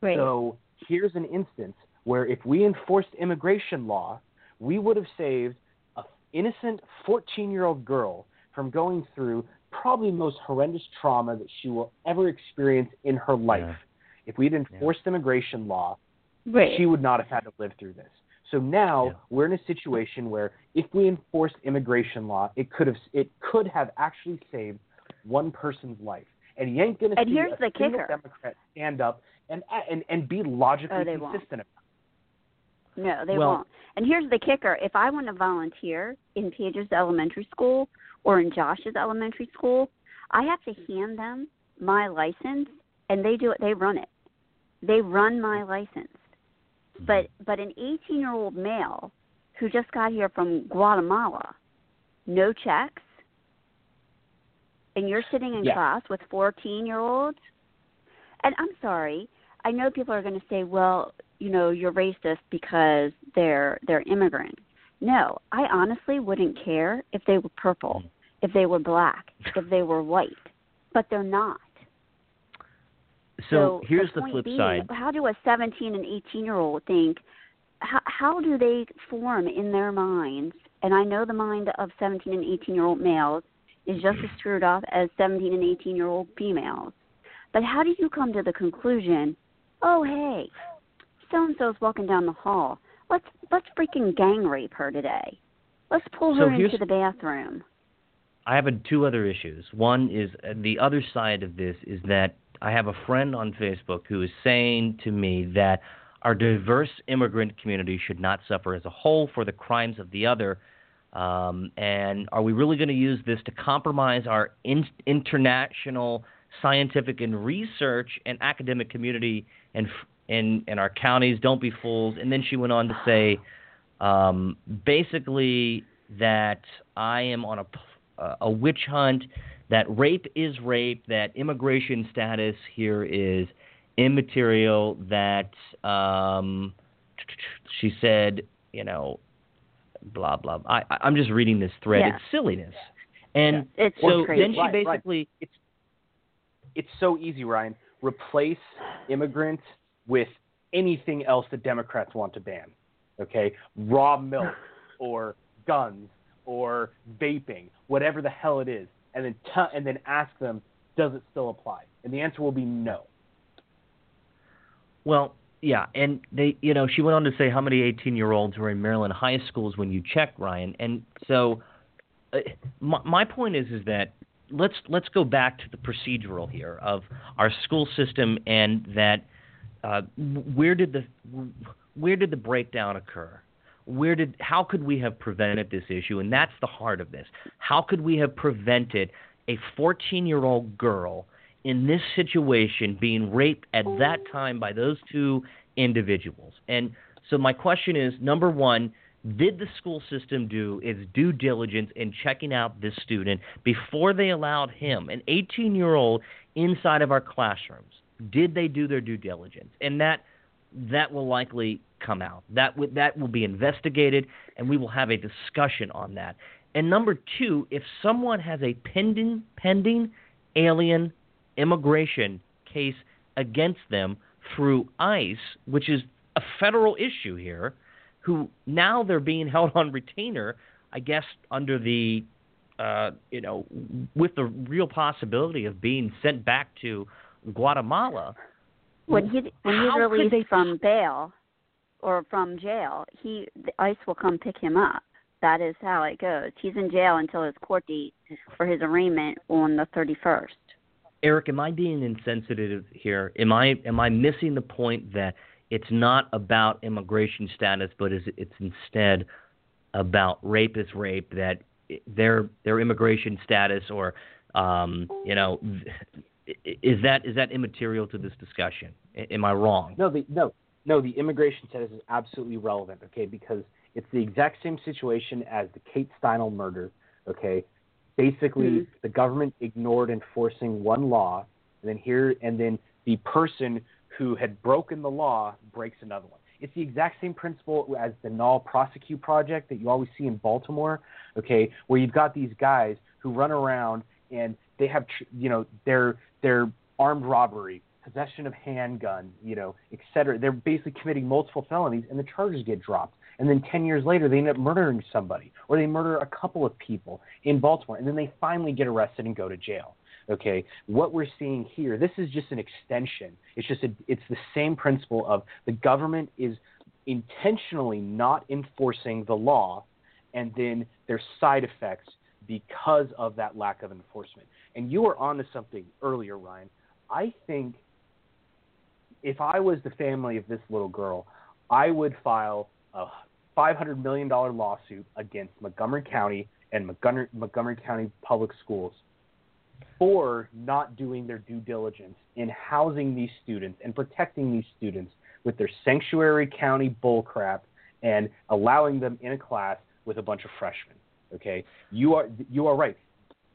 Right. So here's an instance where if we enforced immigration law, we would have saved an innocent 14-year-old girl from going through probably the most horrendous trauma that she will ever experience in her life. Yeah. If we'd enforced immigration law, right. she would not have had to live through this. So now Yeah. we're in a situation where if we enforced immigration law, it could have it could have actually saved one person's life. And you ain't gonna And see here's a the single kicker. Democrat stand up and and and be logically Oh, they won't. consistent. No, they Well- won't. And here's the kicker: if I want to volunteer in Paige's elementary school or in Josh's elementary school, I have to hand them my license and they do it. They run it. They run my license. Mm-hmm. But but an 18 year old male who just got here from Guatemala, no checks, and you're sitting in Yeah. class with 14 year olds. And I'm sorry, I know people are going to say, well, you know, you're racist because they're they're immigrant. No, I honestly wouldn't care if they were purple, mm. if they were black, if they were white, but they're not. So, here's the, the, flip being, side. How do a 17 and 18 year old think? How, how do they form in their minds? And I know the mind of 17 and 18 year old males is just as mm. screwed up as 17 and 18 year old females. But how do you come to the conclusion? Oh, hey, so and so's walking down the hall. Let's let's freaking gang rape her today. Let's pull her here's- into the bathroom. I have uh, two other issues. One is uh, the other side of this is that I have a friend on Facebook who is saying to me that our diverse immigrant community should not suffer as a whole for the crimes of the other. Um, and are we really going to use this to compromise our in- international scientific and research and academic community and f- and and our counties? Don't be fools. And then she went on to say, um, basically that I am on a p- uh, a witch hunt, that rape is rape, that immigration status here is immaterial, that um, she said, you know, blah blah. I, I- I'm just reading this thread. Yeah. It's silliness, and It's so then she Right, right. basically It's it's so easy, Ryan. Replace immigrants with anything else that Democrats want to ban. Okay, raw milk or guns or vaping, whatever the hell it is, and then t- and then ask them, does it still apply? And the answer will be no. Well, yeah, and they, you know, she went on to say how many 18-year-olds were in Maryland high schools when you checked, Ryan. And so, uh, my, my point is, is that let's let's go back to the procedural here of our school system and that uh, where did the where did the breakdown occur? Where did how could we have prevented this issue? And that's the heart of this. How could we have prevented a 14-year-old girl in this situation being raped at that time by those two individuals? And so my question is number 1, did the school system do its due diligence in checking out this student before they allowed him, an 18-year-old, inside of our classrooms? Did they do their due diligence? And that that will likely come out. That w- that will be investigated, and we will have a discussion on that. And number two, if someone has a pending pending alien immigration case against them through ICE, which is a federal issue here, who now they're being held on retainer, I guess under the uh, you know, with the real possibility of being sent back to Guatemala. when he when he's released they- from bail or from jail, he the ICE will come pick him up. That is how it goes. He's in jail until his court date for his arraignment on the 31st. Eric, am I being insensitive here? Am I am I missing the point that it's not about immigration status, but is it's instead about rape is rape? That their their immigration status or um, you know is that is that immaterial to this discussion? Am I wrong? No, the no, no. The immigration status is absolutely relevant. Okay, because it's the exact same situation as the Kate Steinle murder. Okay, basically Mhm. the government ignored enforcing one law, and then here and then the person who had broken the law breaks another one. It's the exact same principle as the Null Prosecute Project that you always see in Baltimore. Okay, where you've got these guys who run around and they have, you know, they're they're armed robbery, possession of handgun, you know, et cetera. They're basically committing multiple felonies, and the charges get dropped. And then 10 years later, they end up murdering somebody, or they murder a couple of people in Baltimore, and then they finally get arrested and go to jail. Okay, what we're seeing here, this is just an extension. It's just a, it's the same principle of the government is intentionally not enforcing the law, and then there's side effects because of that lack of enforcement. And you were onto something earlier, Ryan. I think if I was the family of this little girl, I would file a $500 million lawsuit against Montgomery County and Montgomery, Montgomery County Public Schools for not doing their due diligence in housing these students and protecting these students with their sanctuary county bullcrap and allowing them in a class with a bunch of freshmen. Okay, you are you are right.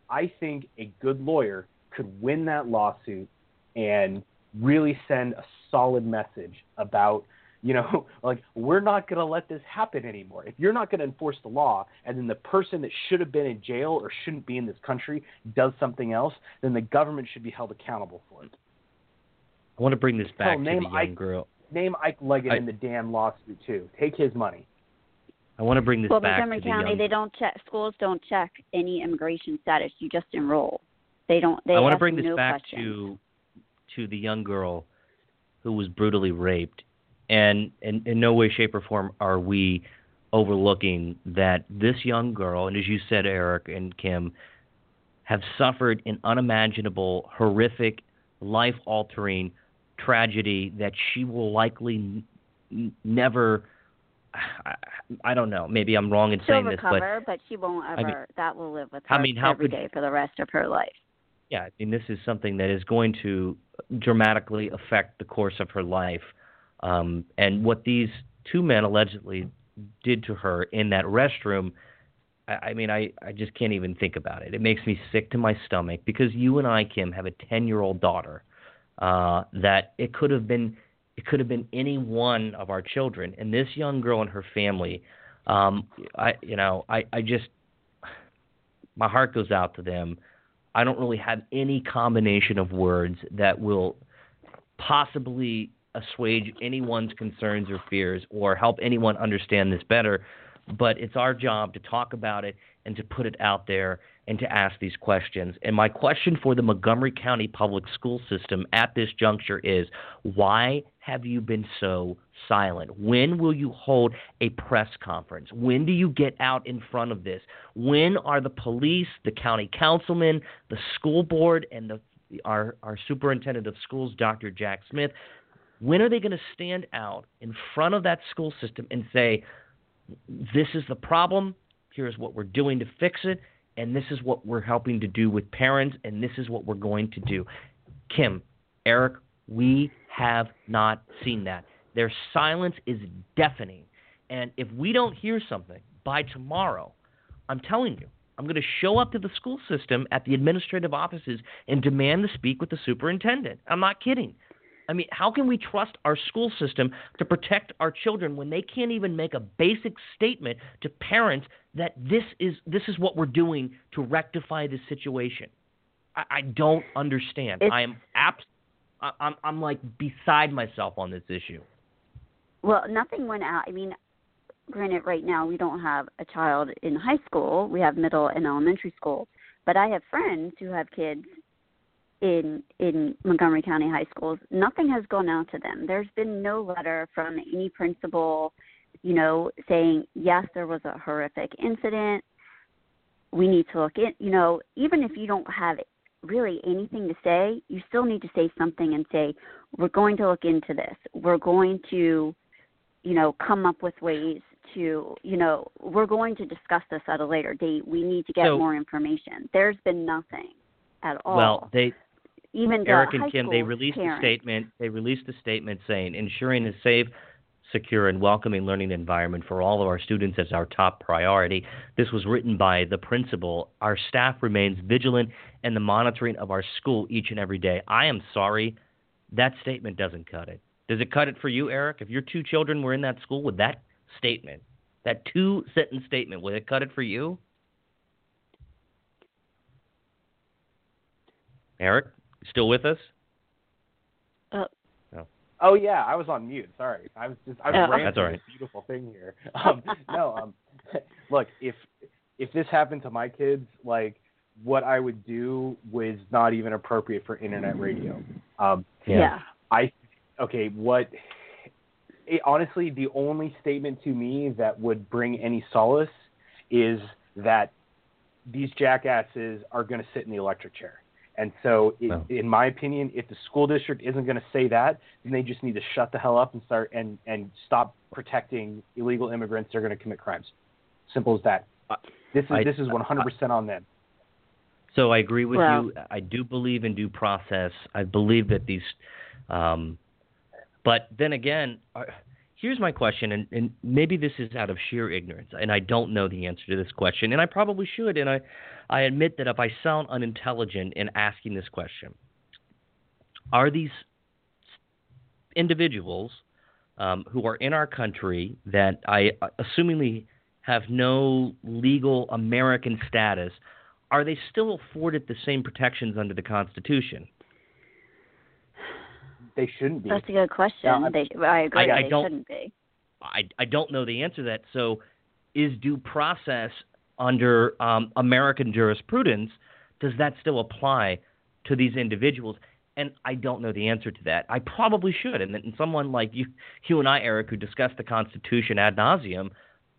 I think a good lawyer could win that lawsuit and really send a solid message about you know like we're not going to let this happen anymore. If you're not going to enforce the law and then the person that should have been in jail or shouldn't be in this country does something else then the government should be held accountable for it. I want to bring this back Hell, to the young Ike, girl. Name ike leggett I, in the damn lawsuit too. Take his money i want to bring this well, back Montgomery to the County, young they don't check. Schools don't check any immigration status. You just enroll. They don't. They I want to bring this no back questions. to to the young girl who was brutally raped, and in, in no way, shape, or form are we overlooking that this young girl, and as you said, Eric and Kim, have suffered an unimaginable, horrific, life-altering tragedy that she will likely n- never. I, I don't know. Maybe I'm wrong in She'll saying this, but recover, but, she won't ever. mean- that will live with her I mean, how every could- day for the rest of her life. yeah, I mean, this is something that is going to dramatically affect the course of her life. Um, and what these two men allegedly did to her in that restroom, I, I mean, I, I just can't even think about it. It makes me sick to my stomach because you and I, Kim, have a 10 year old daughter uh, that it could have been. It could have been any one of our children, and this young girl and her family. Um, I, you know, I, I just, my heart goes out to them. I don't really have any combination of words that will possibly assuage anyone's concerns or fears or help anyone understand this better. But it's our job to talk about it and to put it out there and to ask these questions. And my question for the Montgomery County Public School System at this juncture is why have you been so silent? When will you hold a press conference? When do you get out in front of this? When are the police, the county councilman, the school board, and the our, our superintendent of schools, Dr. Jack Smith, when are they going to stand out in front of that school system and say, this is the problem, here's what we're doing to fix it, and this is what we're helping to do with parents, and this is what we're going to do? Kim, Eric, we have not seen that. Their silence is deafening. And if we don't hear something by tomorrow, I'm telling you, I'm going to show up to the school system at the administrative offices and demand to speak with the superintendent. I'm not kidding. I mean, how can we trust our school system to protect our children when they can't even make a basic statement to parents that this is this is what we're doing to rectify this situation? I, I don't understand. It's- I am abs- I- I'm I'm like beside myself on this issue. Well, nothing went out. I mean, granted, right now we don't have a child in high school. We have middle and elementary school. But I have friends who have kids in in Montgomery County high schools. Nothing has gone out to them. There's been no letter from any principal, you know, saying yes, there was a horrific incident. We need to look in. You know, even if you don't have really anything to say, you still need to say something and say, we're going to look into this. We're going to, you know, come up with ways to, you know, we're going to discuss this at a later date. We need to get So- more information. There's been nothing at all. Well, they even Eric and Kim, they released a statement. They released a statement saying ensuring a safe, secure, and welcoming learning environment for all of our students is our top priority. This was written by the principal. Our staff remains vigilant in the monitoring of our school each and every day. I am sorry, that statement doesn't cut it. Does it cut it for you, Eric? If your two children were in that school, would that statement, that two sentence statement, would it cut it for you? Eric, still with us? Oh yeah, I was on mute. Sorry, I was just I was Oh. ranting That's all right. this beautiful thing here. Um, no, um, look if if this happened to my kids, like what I would do was not even appropriate for internet radio. Um, Yeah. I okay, what it, honestly the only statement to me that would bring any solace is that these jackasses are going to sit in the electric chair. And so, it, Well. in my opinion, if the school district isn't going to say that, then they just need to shut the hell up and start and and stop protecting illegal immigrants that are going to commit crimes. Simple as that. This is I- this is 100% on them. So I agree with well, you. I do believe in due process. I believe that these, um, but then again, uh, here's my question, and, and maybe this is out of sheer ignorance, and I don't know the answer to this question, and I probably should, and I, I admit that if I sound unintelligent in asking this question, are these individuals um, who are in our country that I uh, assumingly have no legal American status, are they still afforded the same protections under the Constitution? They shouldn't be. That's a good question. They, I agree. I, I they don't, shouldn't be. I, I don't know the answer to that. So, is due process under um, American jurisprudence, does that still apply to these individuals? And I don't know the answer to that. I probably should. And, and someone like you, you and I, Eric, who discuss the Constitution ad nauseum,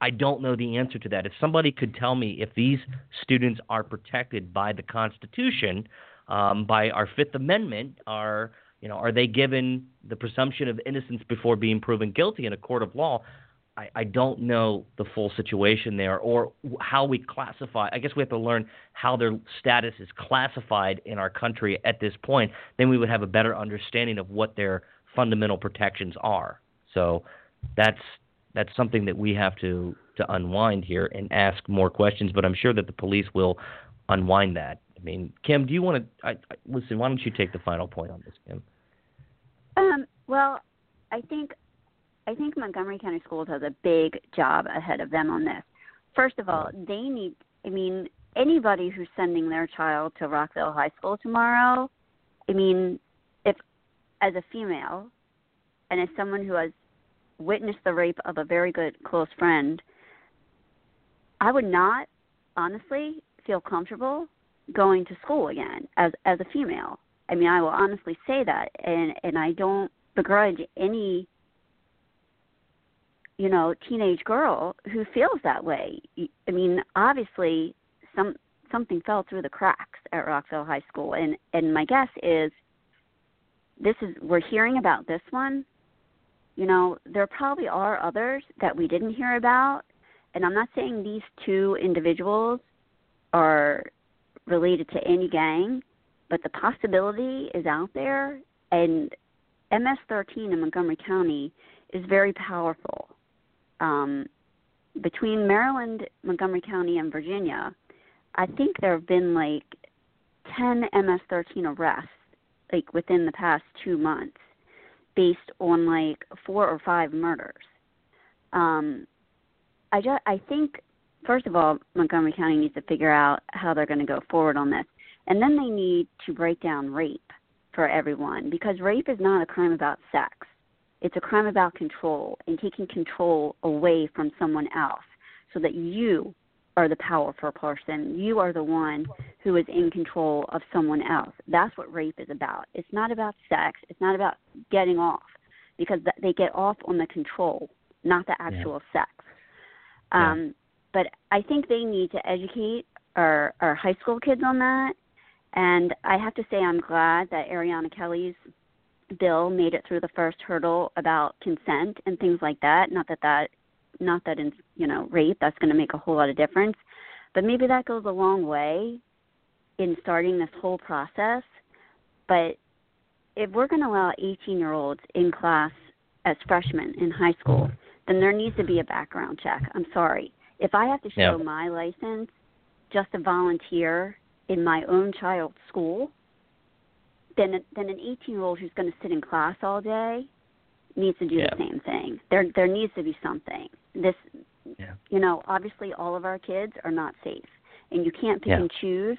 I don't know the answer to that. If somebody could tell me if these students are protected by the Constitution, um, by our Fifth Amendment, are you know, are they given the presumption of innocence before being proven guilty in a court of law? I, I don't know the full situation there or how we classify. I guess we have to learn how their status is classified in our country at this point. Then we would have a better understanding of what their fundamental protections are. So that's that's something that we have to to unwind here and ask more questions. But I'm sure that the police will unwind that. I mean, Kim, do you want to I, I, listen? Why don't you take the final point on this, Kim? Um, well, I think I think Montgomery County Schools has a big job ahead of them on this. First of all, they need, I mean, anybody who's sending their child to Rockville High School tomorrow, I mean, if as a female and as someone who has witnessed the rape of a very good close friend, I would not honestly feel comfortable going to school again as as a female. I mean, I will honestly say that and and I don't begrudge any you know teenage girl who feels that way i mean obviously some something fell through the cracks at rockville high school and and my guess is this is we're hearing about this one you know there probably are others that we didn't hear about and i'm not saying these two individuals are related to any gang but the possibility is out there and ms13 in montgomery county is very powerful um, between Maryland, Montgomery County, and Virginia, I think there have been like 10 MS-13 arrests like within the past two months, based on like four or five murders. Um, I just I think first of all Montgomery County needs to figure out how they're going to go forward on this, and then they need to break down rape for everyone because rape is not a crime about sex. It's a crime about control and taking control away from someone else so that you are the powerful person. You are the one who is in control of someone else. That's what rape is about. It's not about sex. It's not about getting off because they get off on the control, not the actual yeah. sex. Um, yeah. But I think they need to educate our, our high school kids on that. And I have to say, I'm glad that Ariana Kelly's bill made it through the first hurdle about consent and things like that. Not that that, not that in you know rape that's going to make a whole lot of difference, but maybe that goes a long way in starting this whole process. But if we're going to allow 18 year olds in class as freshmen in high school, then there needs to be a background check. I'm sorry. If I have to show yeah. my license just to volunteer in my own child's school, then then an 18 year old who's going to sit in class all day needs to do yeah. the same thing. There there needs to be something. This yeah. you know, obviously all of our kids are not safe. And you can't pick yeah. and choose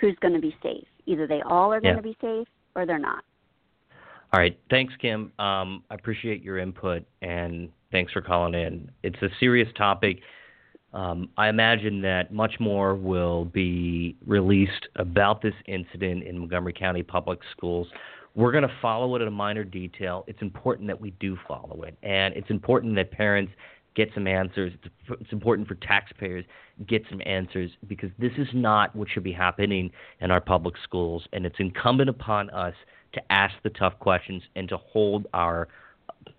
who's going to be safe. Either they all are going to be safe or they're not. All right. Thanks, Kim. Um, I appreciate your input and thanks for calling in. It's a serious topic. Um, I imagine that much more will be released about this incident in Montgomery County Public Schools. We're going to follow it in a minor detail. It's important that we do follow it, and it's important that parents get some answers. It's important for taxpayers get some answers because this is not what should be happening in our public schools, and it's incumbent upon us to ask the tough questions and to hold our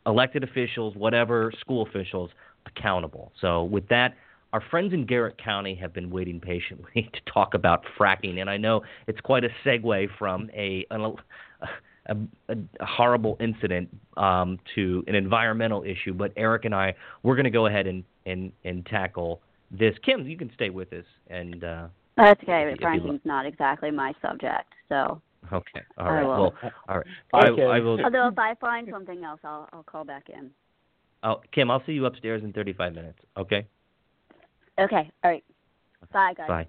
elected officials, whatever school officials, accountable. So with that. Our friends in Garrett County have been waiting patiently to talk about fracking, and I know it's quite a segue from a an, a, a, a horrible incident um, to an environmental issue. But Eric and I, we're going to go ahead and, and and tackle this. Kim, you can stay with us, and uh, that's okay. But fracking's not exactly my subject, so. Okay. All right. Well, all right. Okay. I, I will. Although if I find something else, I'll I'll call back in. Oh, Kim, I'll see you upstairs in 35 minutes. Okay. Okay. All right. Bye, guys. Bye.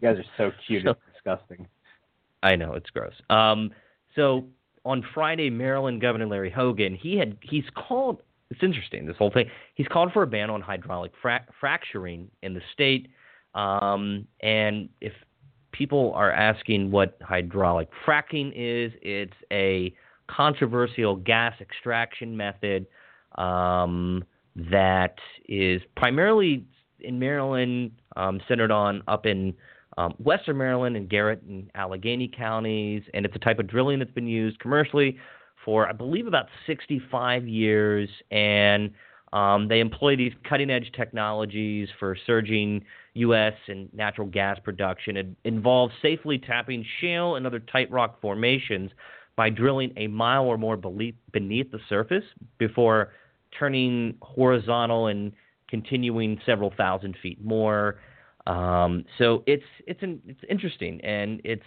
You guys are so cute. So- it's disgusting. I know it's gross. Um, so on Friday, Maryland Governor Larry Hogan, he had he's called. It's interesting this whole thing. He's called for a ban on hydraulic fra- fracturing in the state. Um, and if people are asking what hydraulic fracking is, it's a controversial gas extraction method um, that is primarily in Maryland, um, centered on up in um, Western Maryland and Garrett and Allegany counties, and it's a type of drilling that's been used commercially for, I believe, about 65 years. And um, they employ these cutting edge technologies for surging U.S. and natural gas production. It involves safely tapping shale and other tight rock formations by drilling a mile or more beneath, beneath the surface before turning horizontal and continuing several thousand feet more. Um, so it's it's an, it's interesting, and it's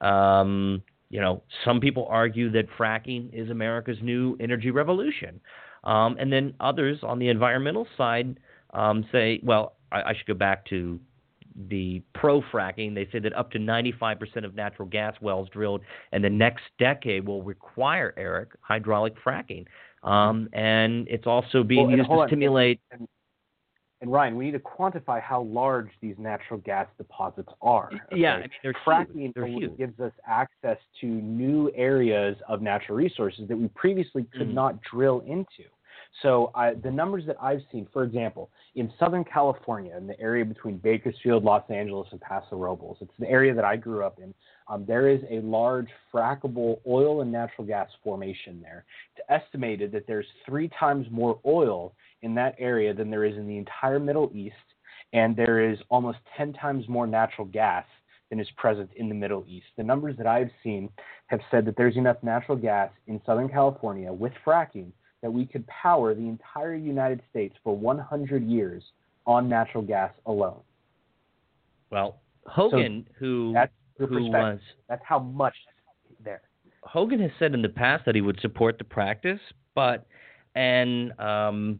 um, you know some people argue that fracking is America's new energy revolution, um, and then others on the environmental side um, say, well, I, I should go back to the pro fracking. They say that up to 95% of natural gas wells drilled in the next decade will require Eric hydraulic fracking, um, and it's also being Well, used to on. stimulate. And, and Ryan, we need to quantify how large these natural gas deposits are. Yeah, I mean they're fracking huge. Gives us access to new areas of natural resources that we previously could Mhm. not drill into. So I, the numbers that I've seen, for example, in Southern California, in the area between Bakersfield, Los Angeles, and Paso Robles, it's the area that I grew up in. Um, there is a large frackable oil and natural gas formation there. It's estimated that there's three times more oil in that area than there is in the entire Middle East, and there is almost 10 times more natural gas than is present in the Middle East. The numbers that I've seen have said that there's enough natural gas in Southern California with fracking that we could power the entire United States for 100 years on natural gas alone. Well, Hogan, who That's who was That's how much there. Hogan has said in the past that he would support the practice, but and um,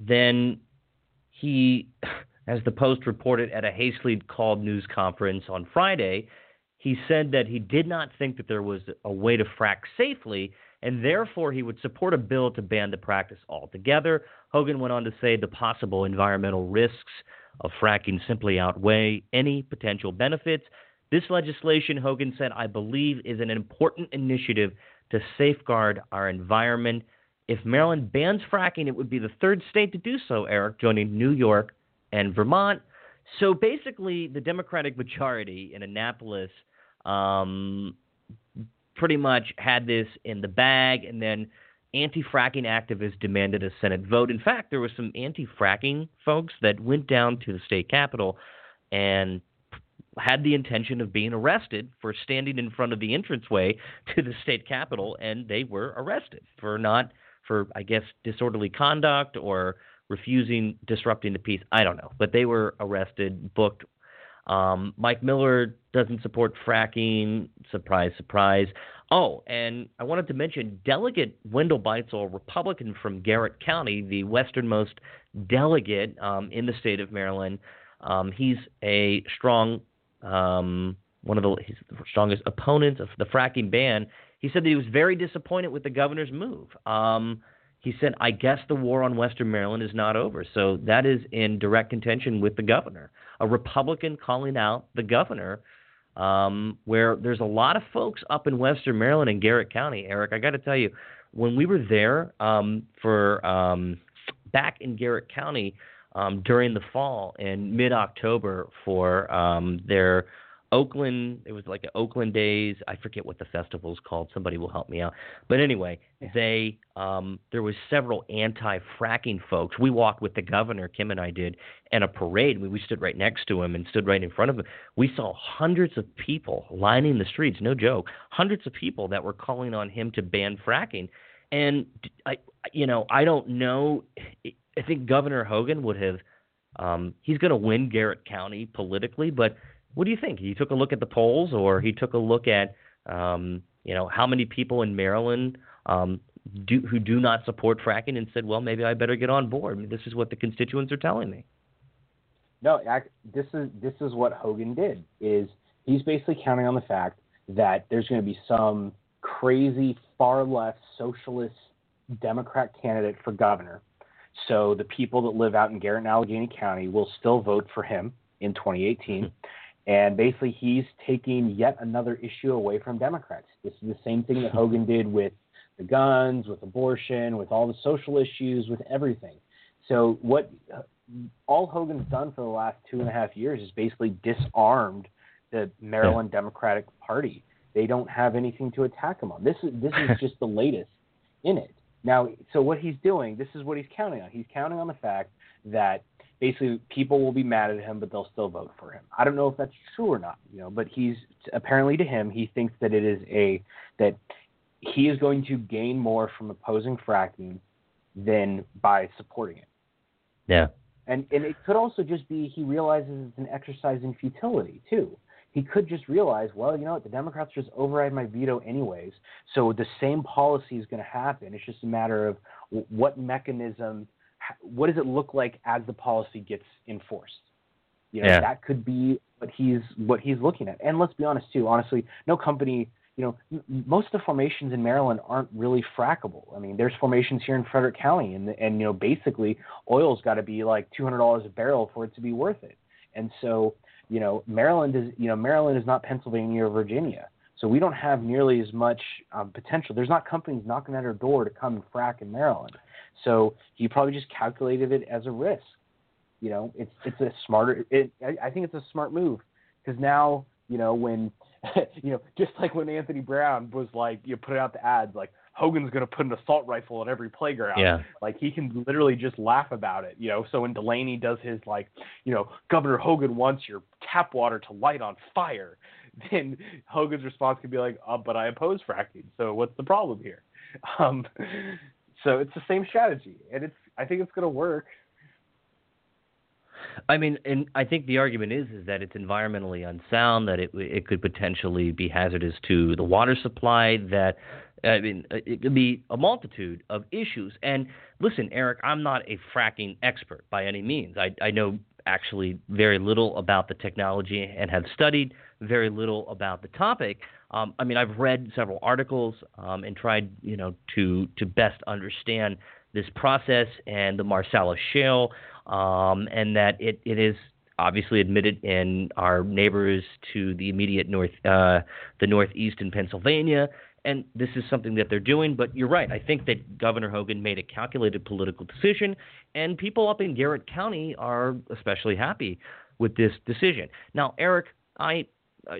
then he, as the Post reported at a hastily called news conference on Friday, he said that he did not think that there was a way to frack safely, and therefore he would support a bill to ban the practice altogether. Hogan went on to say the possible environmental risks of fracking simply outweigh any potential benefits. This legislation, Hogan said, I believe is an important initiative to safeguard our environment. If Maryland bans fracking, it would be the third state to do so, Eric, joining New York and Vermont. So basically, the Democratic majority in Annapolis um, pretty much had this in the bag, and then anti fracking activists demanded a Senate vote. In fact, there were some anti fracking folks that went down to the state capitol and had the intention of being arrested for standing in front of the entranceway to the state capitol, and they were arrested for not, for I guess, disorderly conduct or refusing, disrupting the peace. I don't know, but they were arrested, booked. Um, Mike Miller doesn't support fracking. Surprise, surprise. Oh, and I wanted to mention Delegate Wendell Beitzel, a Republican from Garrett County, the westernmost delegate um, in the state of Maryland. Um, he's a strong, um, one of the the strongest opponents of the fracking ban. He said that he was very disappointed with the governor's move. Um, he said, I guess the war on Western Maryland is not over. So that is in direct contention with the governor. A Republican calling out the governor, um, where there's a lot of folks up in Western Maryland and Garrett County. Eric, I got to tell you, when we were there um, for um, back in Garrett County um, during the fall and mid October for um, their Oakland. It was like an Oakland Days. I forget what the festival's called. Somebody will help me out. But anyway, they um, there was several anti-fracking folks. We walked with the governor, Kim and I did, and a parade. We, we stood right next to him and stood right in front of him. We saw hundreds of people lining the streets. No joke, hundreds of people that were calling on him to ban fracking. And I, you know, I don't know. I think Governor Hogan would have. Um, he's going to win Garrett County politically, but what do you think? He took a look at the polls, or he took a look at um, you know how many people in Maryland um, do, who do not support fracking and said, well, maybe I better get on board. This is what the constituents are telling me. No, I, this is this is what Hogan did. Is he's basically counting on the fact that there's going to be some crazy far left socialist Democrat candidate for governor. So the people that live out in Garrett and Allegany County will still vote for him in 2018. And basically, he's taking yet another issue away from Democrats. This is the same thing that Hogan did with the guns, with abortion, with all the social issues, with everything. So, what all Hogan's done for the last two and a half years is basically disarmed the Maryland. Democratic Party. They don't have anything to attack him on. This is this is just the latest in it. Now, so what he's doing, this is what he's counting on. He's counting on the fact that basically people will be mad at him, but they'll still vote for him. I don't know if that's true or not, you know, but he's apparently to him he thinks that it is a that he is going to gain more from opposing fracking than by supporting it. Yeah. And and it could also just be he realizes it's an exercise in futility too. He could just realize, well, you know what, the Democrats just override my veto anyways, so the same policy is going to happen. It's just a matter of what mechanism what does it look like as the policy gets enforced? You know, yeah. that could be what he's what he's looking at. And let's be honest too. Honestly, no company. You know, m- most of the formations in Maryland aren't really frackable. I mean, there's formations here in Frederick County, and and you know, basically, oil's got to be like two hundred dollars a barrel for it to be worth it. And so, you know, Maryland is you know Maryland is not Pennsylvania or Virginia. So we don't have nearly as much um, potential. There's not companies knocking at our door to come and frack in Maryland. So he probably just calculated it as a risk. You know, it's it's a smarter. It, I, I think it's a smart move because now you know when you know just like when Anthony Brown was like you put out the ads like Hogan's going to put an assault rifle at every playground. Yeah. Like he can literally just laugh about it, you know. So when Delaney does his like, you know, Governor Hogan wants your tap water to light on fire, then Hogan's response could be like, oh, but I oppose fracking. So what's the problem here? Um, so it's the same strategy, and it's I think it's going to work. I mean, and I think the argument is is that it's environmentally unsound, that it it could potentially be hazardous to the water supply. That I mean, it could be a multitude of issues. And listen, Eric, I'm not a fracking expert by any means. I I know actually very little about the technology and have studied very little about the topic. Um, I mean, I've read several articles um, and tried, you know, to to best understand this process and the Marcellus Shale, um, and that it, it is obviously admitted in our neighbors to the immediate north, uh, the northeast in Pennsylvania. And this is something that they're doing, but you're right. I think that Governor Hogan made a calculated political decision, and people up in Garrett County are especially happy with this decision. Now, Eric, I uh,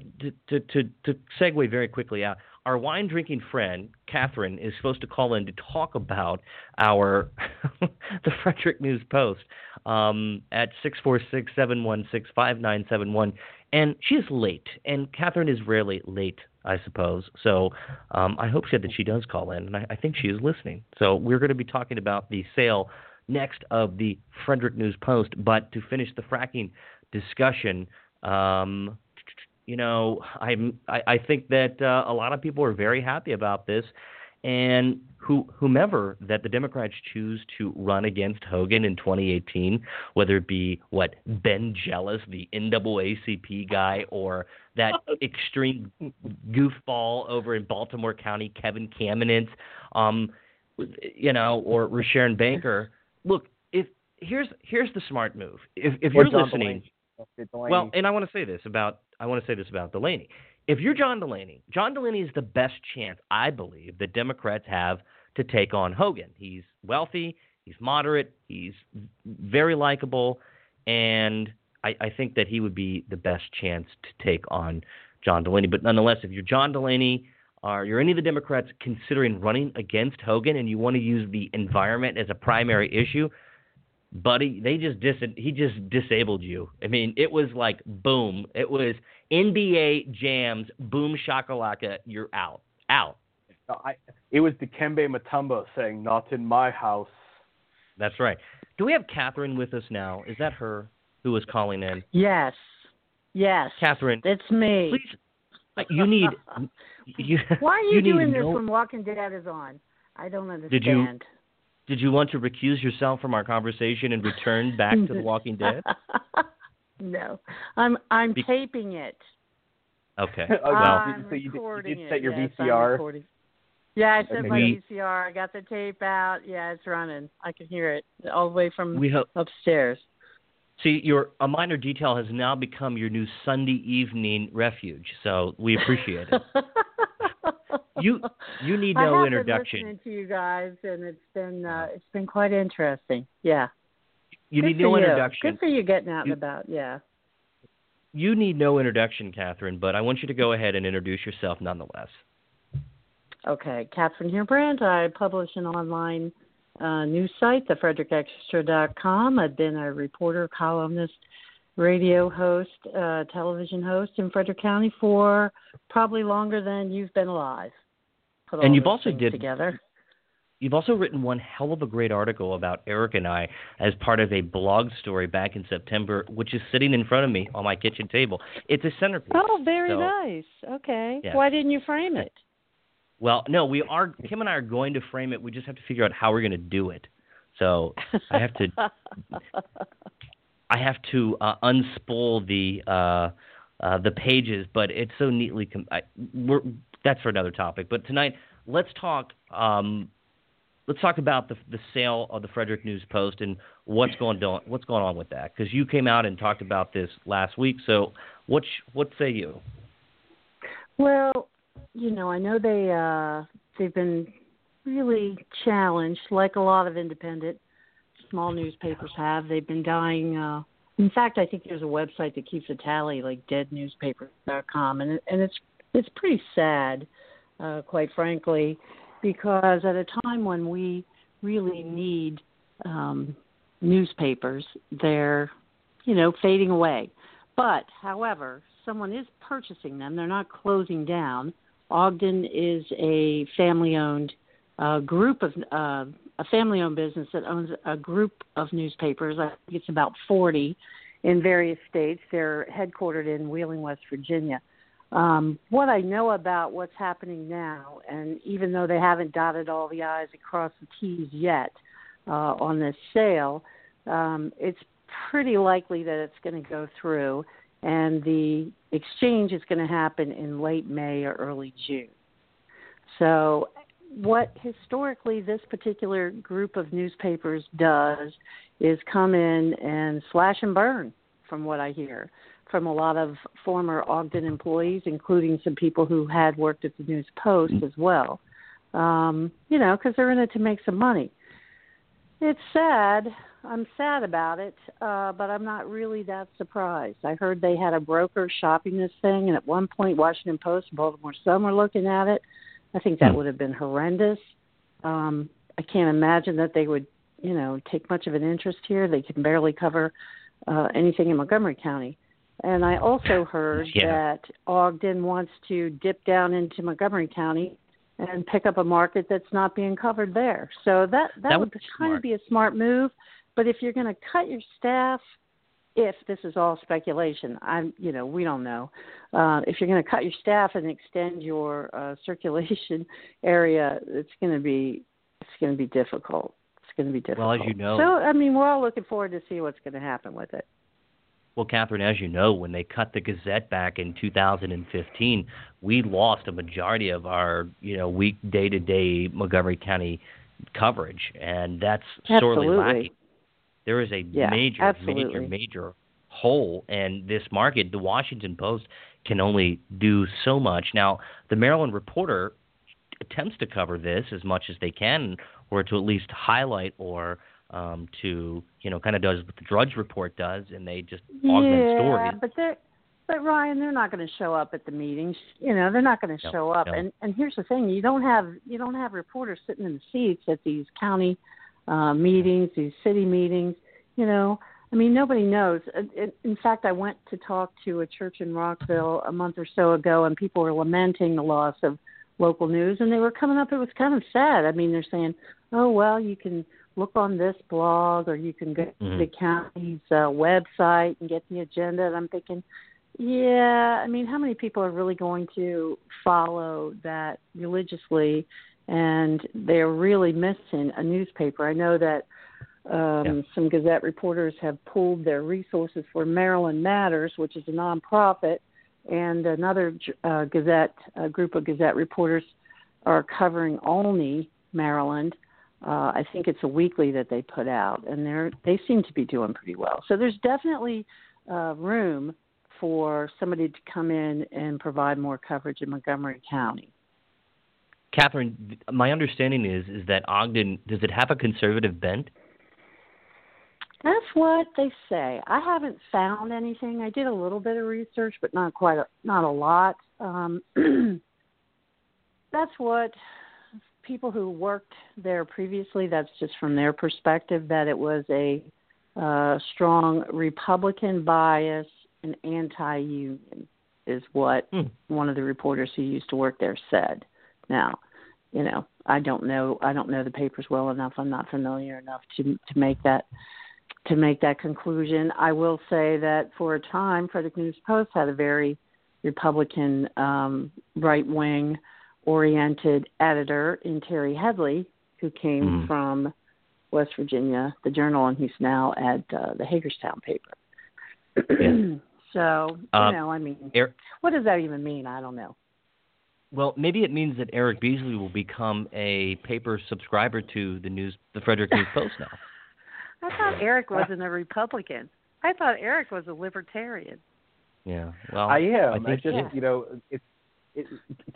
to, to, to segue very quickly out, our wine drinking friend, Catherine, is supposed to call in to talk about our the Frederick News Post um, at 646 716 5971. And she is late, and Catherine is rarely late, I suppose. So um, I hope that she does call in, and I, I think she is listening. So we're going to be talking about the sale next of the Frederick News Post. But to finish the fracking discussion, um, you know, I'm, I, I think that uh, a lot of people are very happy about this. And who, whomever that the Democrats choose to run against Hogan in 2018, whether it be what Ben Jealous, the NAACP guy, or that extreme goofball over in Baltimore County, Kevin Kamenetz, um, you know, or Rushern Baker. Look, if here's here's the smart move. If if you're listening, well, and I want to say this about I want to say this about Delaney. If you're John Delaney, John Delaney is the best chance I believe that Democrats have to take on Hogan. He's wealthy, he's moderate, he's very likable, and I I, think that he would be the best chance to take on John Delaney. But nonetheless, if you're John Delaney or you're any of the Democrats considering running against Hogan and you want to use the environment as a primary issue, buddy, they just dis he just disabled you. I mean, it was like boom. It was NBA jams, boom shakalaka, you're out. Out. I, it was Dikembe Mutombo saying, "Not in my house." That's right. Do we have Catherine with us now? Is that her who was calling in? Yes. Yes. Catherine. It's me. Please. You need. You, Why are you, you doing this no, when Walking Dead is on? I don't understand. Did you did you want to recuse yourself from our conversation and return back to The Walking Dead? no, I'm I'm Be- taping it. Okay. Oh, Well, I'm so you did, you did set your yes, VCR. Yeah, I set Okay. my We- VCR. I got the tape out. Yeah, it's running. I can hear it all the way from we hope. upstairs. See, your a Miner Detail has now become your new Sunday evening refuge. So we appreciate it. You you need I no have introduction. Been listening to you guys, and it's been uh, it's been quite interesting. Yeah. You Good need no you. introduction. Good for you getting out You- and about. Yeah. You need no introduction, Catherine. But I want you to go ahead and introduce yourself nonetheless. Okay, Catherine Heerbrandt. I publish an online uh, news site, thefrederickextra.com. I've been a reporter, columnist, radio host, uh, television host in Frederick County for probably longer than you've been alive. Put And you've also did- together. You've also written one hell of a great article about Eric and I as part of a blog story back in September, which is sitting in front of me on my kitchen table. It's a centerpiece. Oh, very So- nice. Okay. Yeah. Why didn't you frame it? Well, no, we are. Kim and I are going to frame it. We just have to figure out how we're going to do it. So I have to. I have to uh, unspool the uh, uh, the pages, but it's so neatly. Com- I, that's for another topic. But tonight, let's talk. Um, let's talk about the the sale of the Frederick News Post and what's going on. What's going on with that? Because you came out and talked about this last week. So what sh- what say you? Well, you know, I know they uh they've been really challenged like a lot of independent small newspapers have. They've been dying uh in fact, I think there's a website that keeps a tally like deadnewspaper.com and and it's it's pretty sad uh quite frankly because at a time when we really need um newspapers, they're you know fading away. But, however, someone is purchasing them. They're not closing down. Ogden is a family-owned uh, group of uh, a family-owned business that owns a group of newspapers. I think it's about 40 in various states. They're headquartered in Wheeling, West Virginia. Um, what I know about what's happening now, and even though they haven't dotted all the I's and crossed the T's yet uh, on this sale, um, it's pretty likely that it's going to go through, and the exchange is going to happen in late May or early June. So, what historically this particular group of newspapers does is come in and slash and burn, from what I hear from a lot of former Ogden employees, including some people who had worked at the News Post as well. Um, you know, because they're in it to make some money. It's sad. I'm sad about it, uh, but I'm not really that surprised. I heard they had a broker shopping this thing, and at one point, Washington Post and Baltimore Sun were looking at it. I think that Hmm. would have been horrendous. Um, I can't imagine that they would, you know, take much of an interest here. They can barely cover uh, anything in Montgomery County. And I also heard Yeah. that Ogden wants to dip down into Montgomery County and pick up a market that's not being covered there. So that that, That would would kind smart. of be a smart move. But if you're going to cut your staff, if this is all speculation, I'm you know we don't know. Uh, if you're going to cut your staff and extend your uh, circulation area, it's going to be it's going to be difficult. It's going to be difficult. Well, as you know- so I mean we're all looking forward to see what's going to happen with it. Well, Catherine, as you know, when they cut the Gazette back in 2015, we lost a majority of our, you know, week day to day Montgomery County coverage, and that's sorely Absolutely. lacking. There is a Yeah, major, absolutely. major, major hole in this market. The Washington Post can only do so much. Now, the Maryland Reporter attempts to cover this as much as they can, or to at least highlight or um, to you know kind of does what the Drudge Report does, and they just augment yeah, stories. but they're but Ryan, they're not going to show up at the meetings. You know, they're not going to No, show up. no. And and here's the thing: you don't have you don't have reporters sitting in the seats at these county uh, meetings, these city meetings. You know, I mean, nobody knows. In- in- fact, I went to talk to a church in Rockville a month or so ago, and people were lamenting the loss of local news, and they were coming up. It was kind of sad. I mean, they're saying, "Oh well, you can look on this blog, or you can go to Mhm. the county's uh, website and get the agenda." And I'm thinking, yeah, I mean, how many people are really going to follow that religiously? And they're really missing a newspaper. I know that um, Yeah. some Gazette reporters have pulled their resources for Maryland Matters, which is a nonprofit, and another uh, Gazette, a group of Gazette reporters are covering only Maryland. Uh, I think it's a weekly that they put out, and they're they seem to be doing pretty well. So there's definitely uh, room for somebody to come in and provide more coverage in Montgomery County. Catherine, my understanding is is that Ogden does it have a conservative bent? That's what they say. I haven't found anything. I did a little bit of research, but not quite a, not a lot. Um, that's what people who worked there previously. That's just from their perspective that it was a uh, strong Republican bias and anti-union is what Hmm. one of the reporters who used to work there said. Now, you know, I don't know I don't know the papers well enough. I'm not familiar enough to to make that to make that conclusion. I will say that for a time, Frederick News Post had a very Republican, um, right wing oriented editor in Terry Headlee, who came Mhm. from West Virginia, the Journal, and he's now at uh, the Hagerstown paper. Yeah. so, you Um, know, I mean, what does that even mean? I don't know. Well, maybe it means that Eric Beasley will become a paper subscriber to the news, the Frederick News Post now. I thought Eric wasn't a Republican. I thought Eric was a libertarian. Yeah. Well, I am. I, think just yeah. you know it's it,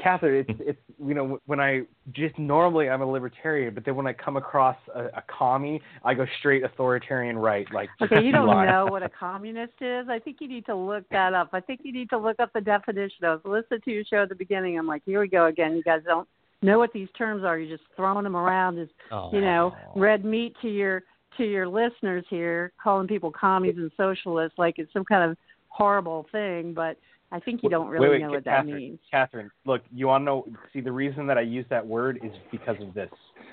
Catherine. It's it's you know when I just normally I'm a libertarian, but then when I come across a, a commie, I go straight authoritarian right. Like Okay, you don't line. know what a communist is. I think you need to look that up. I think you need to look up the definition. I was listening to your show at the beginning. I'm like, here we go again. You guys don't know what these terms are. You're just throwing them around as oh. you know red meat to your to your listeners here, calling people commies and socialists like it's some kind of horrible thing. But I think you don't really wait, wait, know what that means. Catherine, look, you want to know? See, the reason that I use that word is because of this.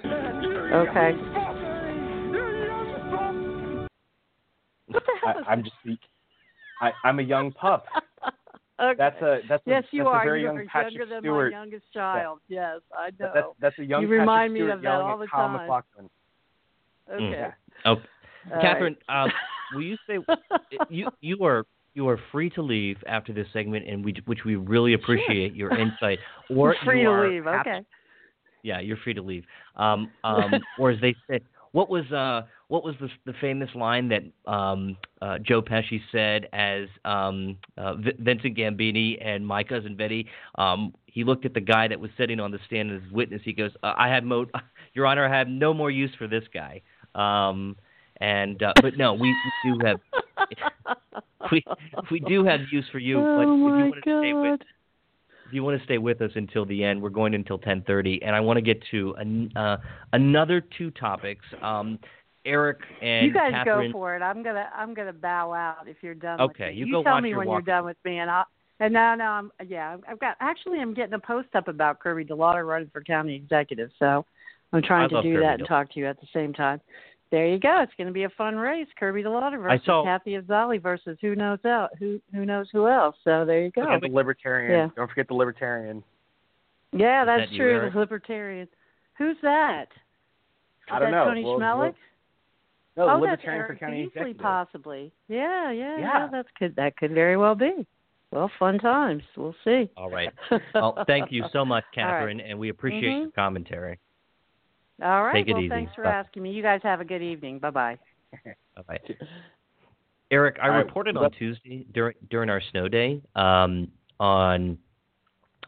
Okay. What the hell? I, I'm just, I, I'm a young pup. okay. That's a that's yes, a, you that's are. a very you young are Patrick younger than Stewart. my youngest child. Yes, I know. That- That's that's a young You Patrick remind me Stewart of that all the Kyle time. MacLachlan. okay. Yeah. Oh, All Catherine, right. uh, will you say you you are you are free to leave after this segment, and we which we really appreciate your insight. Or free to leave. abs- Okay. Yeah, you're free to leave. Um, um, or as they say, what was uh, what was the the famous line that um, uh, Joe Pesci said as um, uh, V- Vincent Gambini and my cousin Betty? Um, he looked at the guy that was sitting on the stand as witness. He goes, uh, "I have mo, Your Honor, I have no more use for this guy." Um, and uh, but no, we, we do have we we do have use for you. but oh if you want to stay with if you want to stay with us until the end, we're going until 10:30, and I want to get to an, uh, another two topics. Um, Eric and You guys Catherine. go for it. I'm gonna I'm gonna bow out if you're done. Okay, with me. you you go tell watch me your when walk- you're done with me, and I'll. And no, no, I'm yeah. I've got actually I'm getting a post up about Kirby DeLauder running for county executive, so I'm trying I to do Kirby that and talk to you at the same time. There you go. It's going to be a fun race. Kirby DeLauder versus saw- Kathy Afzali versus who knows out who who knows who else. So there you go. Don't forget the libertarian. Yeah. Don't forget the libertarian. Yeah, that's that true. Eric? the libertarian. Who's that? Is I don't that know. Tony We'll- Schmelik? No, the oh, that's libertarian Eric for county Beasley, executive. possibly. Yeah, yeah, yeah, Yeah. That's could that could very well be. Well, fun times. We'll see. All right. Well, thank you so much, All right. Catherine, and we appreciate Mhm. your commentary. All right. Take it well, easy. thanks for Bye. asking me. You guys have a good evening. Bye bye. Bye bye. Eric, I All right, reported on Tuesday during during our snow day um, on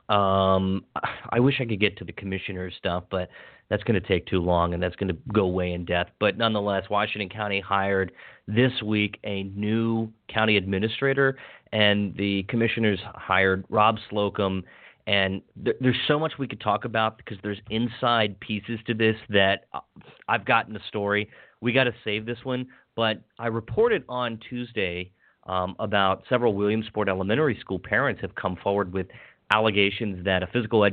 Um, I wish I could get to the commissioner stuff, but that's going to take too long and that's going to go way in depth. But nonetheless, Washington County hired this week a new county administrator, and the commissioners hired Rob Slocum. And th- there's so much we could talk about because there's inside pieces to this that uh, I've gotten the story. We got to save this one. But I reported on Tuesday um, about several Williamsport Elementary School parents have come forward with allegations that a physical,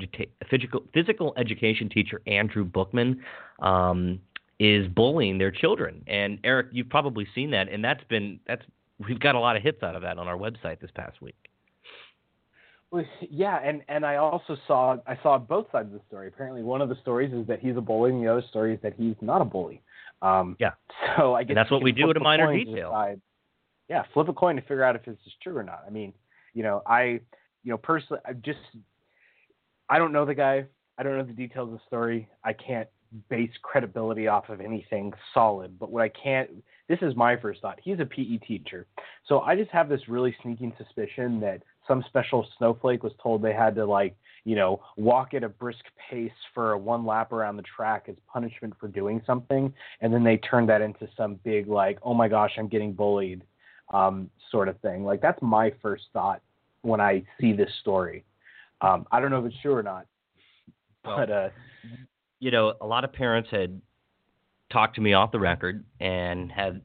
physical, physical education teacher, Andrew Bokman, um, is bullying their children. And Eric, you've probably seen that, and that's been that's we've got a lot of hits out of that on our website this past week. Well, yeah, and and I also saw I saw both sides of the story. Apparently, one of the stories is that he's a bully, and the other story is that he's not a bully. Um, yeah. So I guess and that's what we do at a Miner Detail. Decide, yeah, flip a coin to figure out if this is true or not. I mean, you know, I you know, personally, I just I don't know the guy. I don't know the details of the story. I can't base credibility off of anything solid. But what I can't, this is my first thought. He's a PE teacher, so I just have this really sneaking suspicion that some special snowflake was told they had to like you know walk at a brisk pace for one lap around the track as punishment for doing something and then they turned that into some big like oh my gosh i'm getting bullied um, sort of thing like that's my first thought when I see this story. Um, I don't know if it's true or not, but uh, you know, a lot of parents had talked to me off the record and have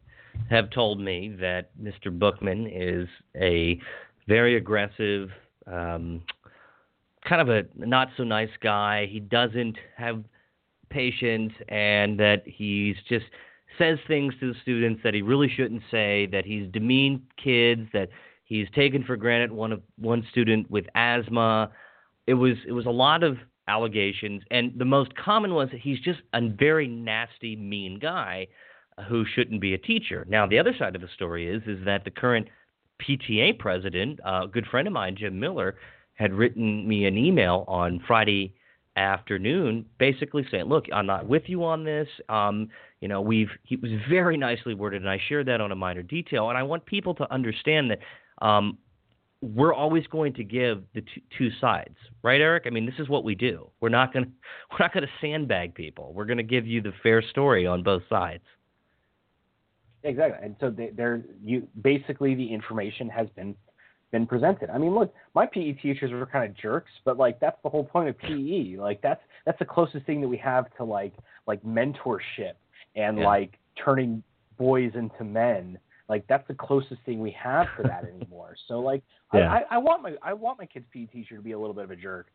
have told me that Mr. Bokman is a very aggressive, um, kind of a not so nice guy. He doesn't have patience, and that he's just says things to the students that he really shouldn't say. That he's demeaned kids. That He's taken for granted one of one student with asthma. It was it was a lot of allegations, and the most common was that he's just a very nasty, mean guy who shouldn't be a teacher. Now, the other side of the story is is that the current PTA president, a good friend of mine, Jim Miller, had written me an email on Friday afternoon, basically saying, "Look, I'm not with you on this. Um, you know, we've." He was very nicely worded, and I shared that on a Miner Detail. And I want people to understand that um, we're always going to give the two, two sides, right, Eric? I mean, this is what we do. We're not going to we're not going to sandbag people. We're going to give you the fair story on both sides. Exactly, and so they, they're you basically the information has been been presented. I mean, look, my PE teachers were kind of jerks, but like that's the whole point of PE. Like that's that's the closest thing that we have to like like mentorship and yeah. like turning boys into men like that's the closest thing we have to that anymore. So like yeah. I, I want my I want my kid's PE teacher to be a little bit of a jerk.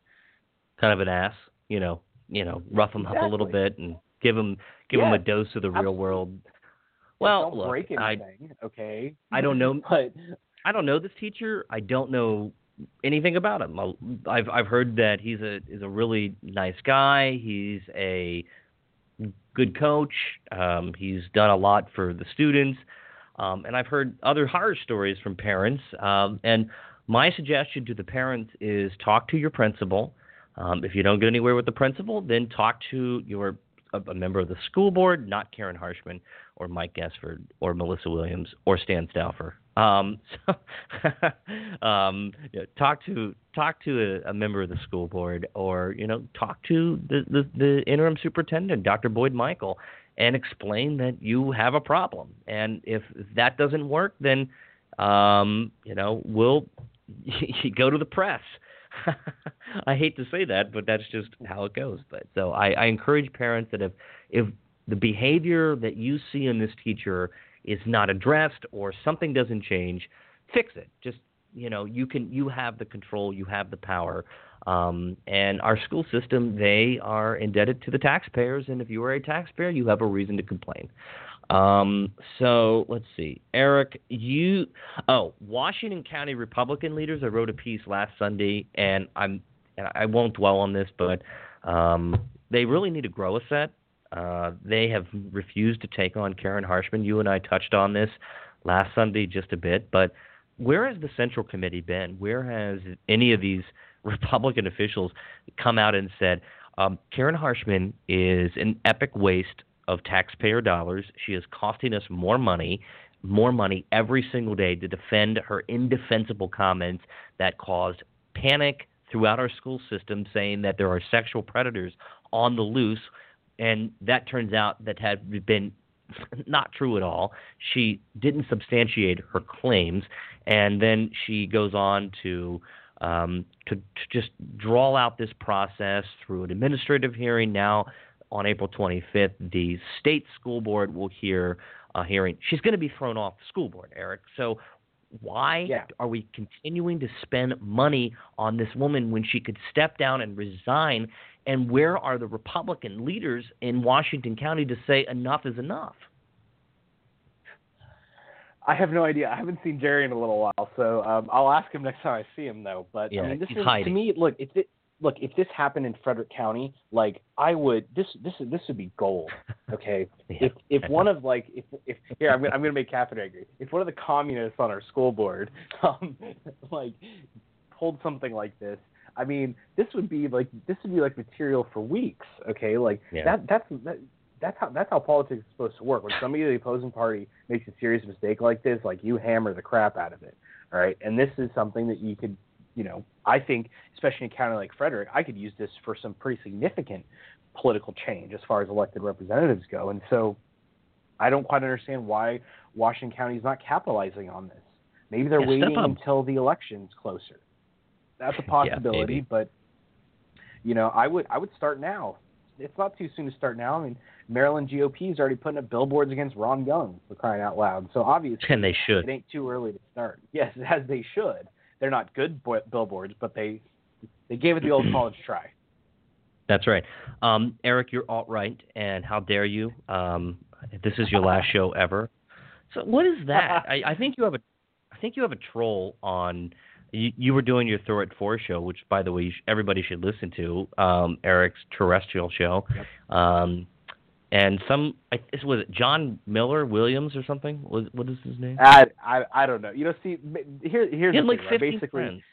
Kind of an ass, you know, you know, rough them exactly. up a little bit and give them give yeah. him a dose of the Absolutely. real world. Well, don't look, break anything, I, okay? I don't know, but I don't know this teacher. I don't know anything about him. I've I've heard that he's a is a really nice guy. He's a good coach. Um, he's done a lot for the students. Um, and I've heard other horror stories from parents. Um, and my suggestion to the parents is talk to your principal. Um, if you don't get anywhere with the principal, then talk to your a, member of the school board, not Karen Harshman or Mike Guessford or Melissa Williams or Stan Stouffer. Um, so, um, you know, talk to talk to a, a, member of the school board, or you know, talk to the, the, the interim superintendent, Dr. Boyd Michael, and explain that you have a problem. And if that doesn't work, then um, you know we'll go to the press. I hate to say that, but that's just how it goes. But so I, I encourage parents that if if the behavior that you see in this teacher is not addressed or something doesn't change, fix it. Just you know you can you have the control, you have the power um, and our school system, they are indebted to the taxpayers, and if you are a taxpayer, you have a reason to complain. Um, so let's see, Eric, you oh Washington County Republican leaders. I wrote a piece last Sunday, and I'm and I won't dwell on this, but um, they really need to grow a set. Uh, they have refused to take on Karen Harshman. You and I touched on this last Sunday just a bit, but where has the Central Committee been? Where has any of these Republican officials come out and said um, Karen Harshman is an epic waste of taxpayer dollars. She is costing us more money, more money every single day to defend her indefensible comments that caused panic, throughout our school system saying that there are sexual predators on the loose, and that turns out that had been not true at all. She didn't substantiate her claims, and then she goes on to um, to, to just draw out this process through an administrative hearing. Now, on April 25th, the state school board will hear a hearing. She's going to be thrown off the school board, Eric. So why yeah. are we continuing to spend money on this woman when she could step down and resign? And where are the Republican leaders in Washington County to say enough is enough? I have no idea. I haven't seen Jerry in a little while, so um, I'll ask him next time I see him, though. But yeah, I mean, this is hiding. to me. Look, it's it, look if this happened in Frederick County, like I would this this this would be gold. Okay, Yeah. if if one of like if if here I'm gonna I'm gonna make Catherine angry. If one of the communists on our school board um like pulled something like this, I mean, this would be like this would be like material for weeks. Okay, like Yeah. that that's that, that's how that's how politics is supposed to work. When somebody in the opposing party makes a serious mistake like this, like you hammer the crap out of it. All right, and this is something that you could, you know, I think, especially in a county like Frederick, I could use this for some pretty significant political change as far as elected representatives go. And so, I don't quite understand why Washington County is not capitalizing on this. Maybe they're Yeah, waiting until the election's closer. That's a possibility, maybe. but you know, I would I would start now. It's not too soon to start now. I mean, Maryland GOP is already putting up billboards against Ron Young for crying out loud. So obviously, And they should. it ain't too early to start. Yes, as they should. They're not good bo- billboards, but they they gave it the old college try. That's right. Um, Eric, you're alt right, and how dare you? Um, this is your last show ever. So what is that? I, I think you have a, I think you have a troll on. You, you were doing your Thor at Four show, which, by the way, you sh- everybody should listen to. Um, Eric's terrestrial show, um, and some. I, this was it John Miller Williams or something. Was what is his name? I, I I don't know. You know, see, here here's He had the like thing, right? 50 basically. friends.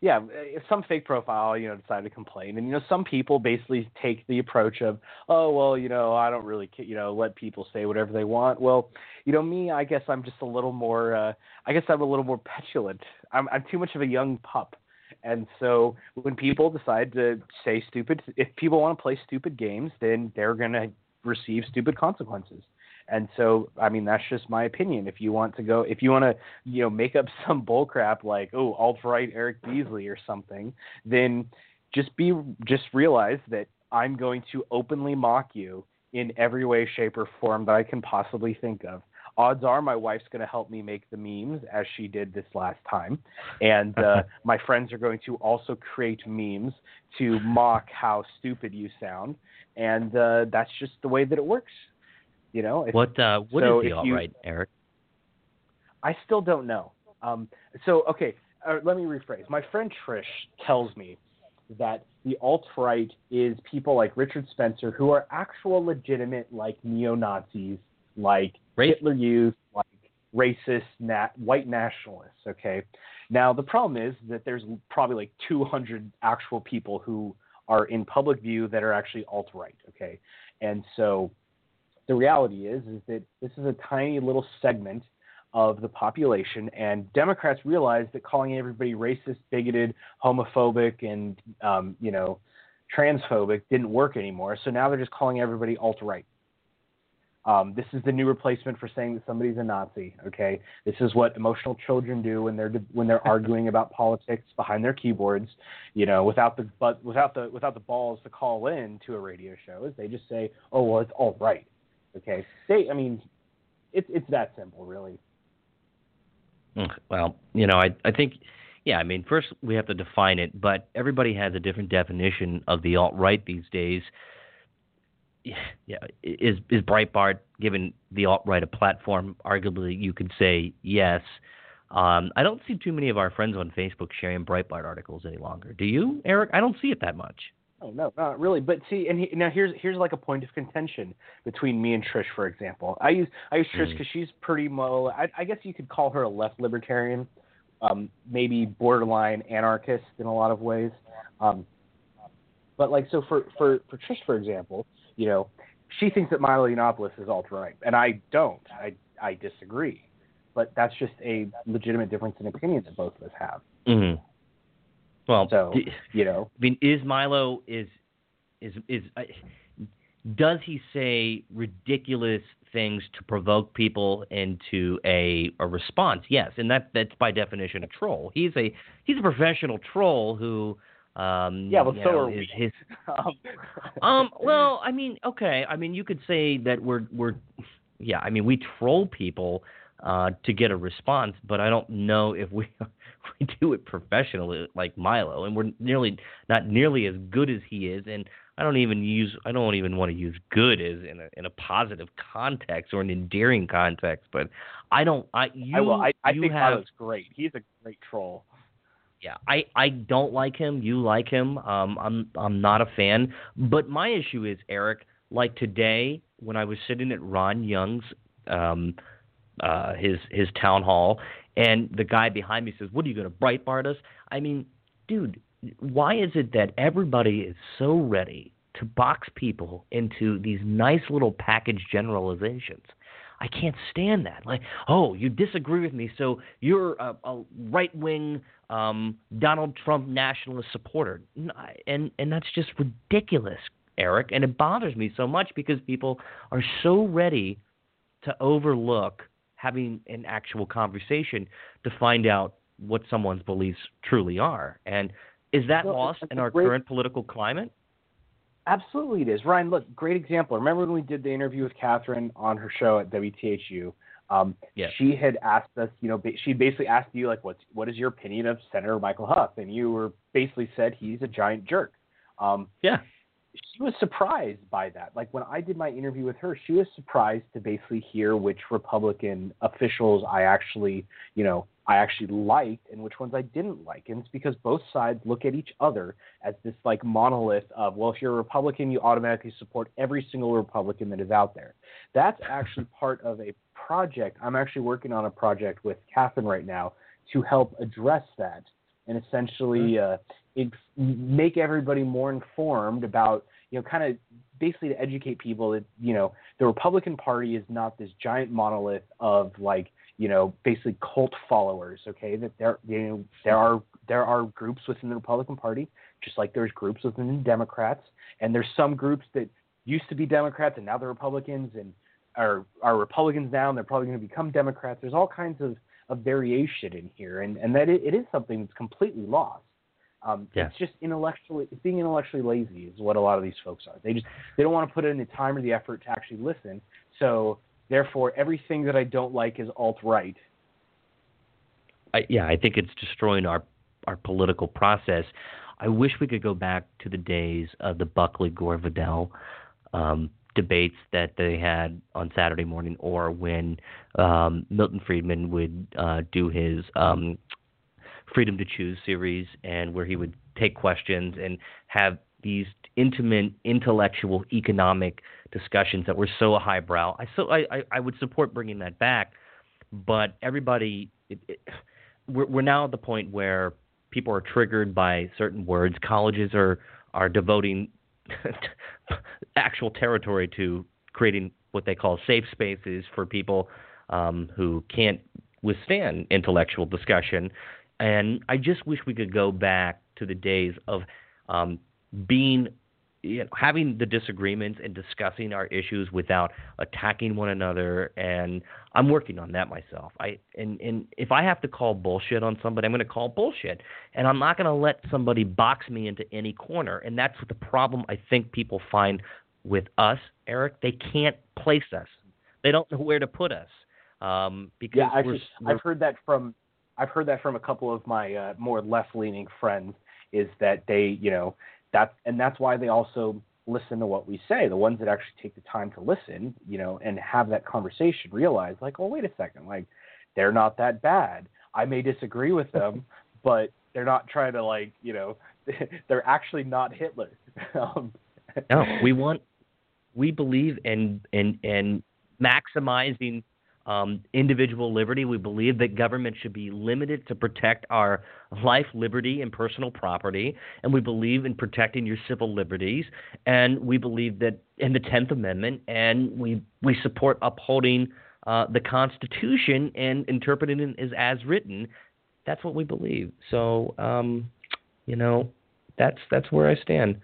yeah, some fake profile, you know, decided to complain, and you know, some people basically take the approach of, oh well, you know, I don't really, you know, let people say whatever they want. Well, you know, me, I guess I'm just a little more, uh, I guess I'm a little more petulant. I'm I'm too much of a young pup, and so when people decide to say stupid, if people want to play stupid games, then they're gonna receive stupid consequences. And so, I mean, that's just my opinion. If you want to go, if you want to, you know, make up some bullcrap like, oh, alt right Eric Beasley or something, then just be, just realize that I'm going to openly mock you in every way, shape, or form that I can possibly think of. Odds are my wife's going to help me make the memes as she did this last time. And uh, my friends are going to also create memes to mock how stupid you sound. And uh, that's just the way that it works. You know, if, What uh, what is so the if alt you- right, Eric? I still don't know. Um, so okay, uh, let me rephrase. My friend Trish tells me that the alt right is people like Richard Spencer who are actual legitimate like neo Nazis, like Race- Hitler Youth, like racist nat- white nationalists. Okay. Now the problem is that there's probably like 200 actual people who are in public view that are actually alt right. Okay, and so the reality is is that this is a tiny little segment of the population, and Democrats realize that calling everybody racist, bigoted, homophobic, and um, you know transphobic didn't work anymore. So now they're just calling everybody alt right. Um, this is the new replacement for saying that somebody's a Nazi. Okay, this is what emotional children do when they're when they're arguing about politics behind their keyboards. You know, without the but without the without the balls to call in to a radio show, is they just say, "Oh well, it's all right." Okay, they. I mean, it's it's that simple, really. Well, you know, I I think, yeah, I mean, first we have to define it, but everybody has a different definition of the alt right these days. Yeah, yeah, is is Breitbart given the alt right a platform? Arguably, you could say yes. Um, I don't see too many of our friends on Facebook sharing Breitbart articles any longer. Do you, Eric? I don't see it that much. Oh no, not really. But see, and he, now here's here's like a point of contention between me and Trish, for example. I use I use Trish Mm. because she's pretty mo. I, I guess you could call her a left libertarian, um, maybe borderline anarchist in a lot of ways. Um, but like so for for for Trish, for example, you know, she thinks that Milo Yiannopoulos is alt right, and I don't. I I disagree. But that's just a legitimate difference in opinion that both of us have. hmm Well, So d- you know, I mean, is Milo is is is uh, does he say ridiculous things to provoke people into a a response? Yes, and that that's by definition a troll. He's a he's a professional troll who. Um, Yeah, well, so know, are is we. His, um, um, well, I mean, okay. I mean, you could say that we're we're, yeah. I mean, we troll people uh, to get a response, but I don't know if we we do it professionally like Milo, and we're nearly not nearly as good as he is. And I don't even use I don't even want to use good as in a in a positive context or an endearing context. But I don't. I you I will. I, I think have Milo's great. He's a great troll. Yeah, I I don't like him. You like him. Um, I'm I'm not a fan. But my issue is Eric. Like today, when I was sitting at Ron Young's um, uh, his his town hall, and the guy behind me says, "What are you going to Breitbart us?" I mean, dude, why is it that everybody is so ready to box people into these nice little package generalizations? I can't stand that. Like, oh, you disagree with me, so you're a, a right wing um, Donald Trump nationalist supporter, and and that's just ridiculous, Eric. And it bothers me so much because people are so ready to overlook having an actual conversation to find out what someone's beliefs truly are. And is that Well, lost in our great- current political climate? Absolutely, it is. Ryan, look, great example. Remember when we did the interview with Catherine on her show at WTHU? Um, Yes. She had asked us, you know, she basically asked you, like, what's what is your opinion of Senator Michael Hough? And you were basically said he's a giant jerk. Um, Yeah. She was surprised by that. Like when I did my interview with her, she was surprised to basically hear which Republican officials I actually, you know, I actually liked and which ones I didn't like. And it's because both sides look at each other as this like monolith of, well, if you're a Republican, you automatically support every single Republican that is out there. That's actually part of a project. I'm actually working on a project with Catherine right now to help address that and essentially uh, it, make everybody more informed about, you know, kind of basically to educate people that, you know, the Republican Party is not this giant monolith of like, you know, basically cult followers. Okay, that there, you know, there are there are groups within the Republican Party, just like there's groups within the Democrats, and there's some groups that used to be Democrats and now they're Republicans and are are Republicans now and they're probably going to become Democrats. There's all kinds of, of variation in here, and and that it, it is something that's completely lost. Um, Yeah. It's just intellectually, it's being intellectually lazy is what a lot of these folks are. They just they don't want to put in the time or the effort to actually listen. So therefore, everything that I don't like is alt right. I, yeah, I think it's destroying our our political process. I wish we could go back to the days of the Buckley Gore Vidal um, debates that they had on Saturday morning, or when um, Milton Friedman would uh, do his um, Freedom to Choose series, and where he would take questions and have these intimate, intellectual, economic discussions that were so highbrow. I so I, I, would support bringing that back, but everybody. It, it, we're, we're now at the point where people are triggered by certain words. Colleges are are devoting actual territory to creating what they call safe spaces for people um, who can't withstand intellectual discussion. And I just wish we could go back to the days of um, being you know, having the disagreements and discussing our issues without attacking one another and I'm working on that myself. I and and if I have to call bullshit on somebody, I'm going to call bullshit. And I'm not going to let somebody box me into any corner. And that's the problem I think people find with us, Eric. They can't place us. They don't know where to put us. Um because Yeah, we're, actually, we're I've heard that from I've heard that from a couple of my uh, more left-leaning friends. Is that they, you know, that and that's why they also listen to what we say. The ones that actually take the time to listen, you know, and have that conversation, realize like, oh, wait a second, like they're not that bad. I may disagree with them, but they're not trying to like, you know, they're actually not Hitler. um, No, we want we believe in in in maximizing um, individual liberty. We believe that government should be limited to protect our life, liberty, and personal property. And we believe in protecting your civil liberties. And we believe that in the Tenth Amendment, and we we support upholding uh, the Constitution and interpreting it as as written. That's what we believe. So. Um, you know, that's that's where I stand.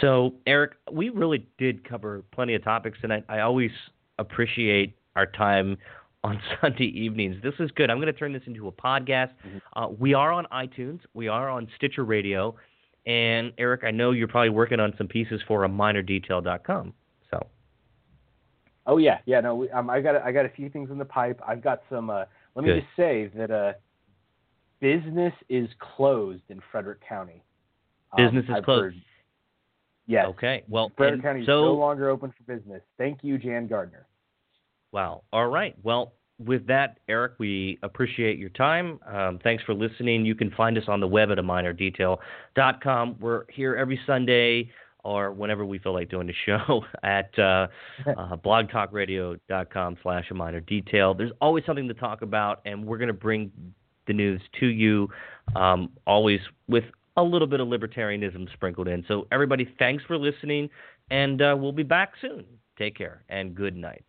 So, Eric, we really did cover plenty of topics, and I, I always appreciate our time on Sunday evenings. This is good. I'm going to turn this into a podcast. Mm-hmm. Uh, we are on iTunes. We are on Stitcher Radio. And Eric, I know you're probably working on some pieces for a minerdetail.com. So. Oh yeah, yeah. No, we, um, I got a, I got a few things in the pipe. I've got some. Uh, let me good. just say that uh, business is closed in Frederick County. Um, business is I've closed. Heard, yes. Okay. Well, Frederick County is no longer open for business. Thank you, Jan Gardner. Wow. All right. Well, with that, Eric, we appreciate your time. Um, thanks for listening. You can find us on the web at a minerdetail.com. We're here every Sunday or whenever we feel like doing the show at uh, uh, blogtalkradio.com slash a Miner Detail. There's always something to talk about, and we're going to bring the news to you um, always with a little bit of libertarianism sprinkled in. So, everybody, thanks for listening, and uh, we'll be back soon. Take care, and good night.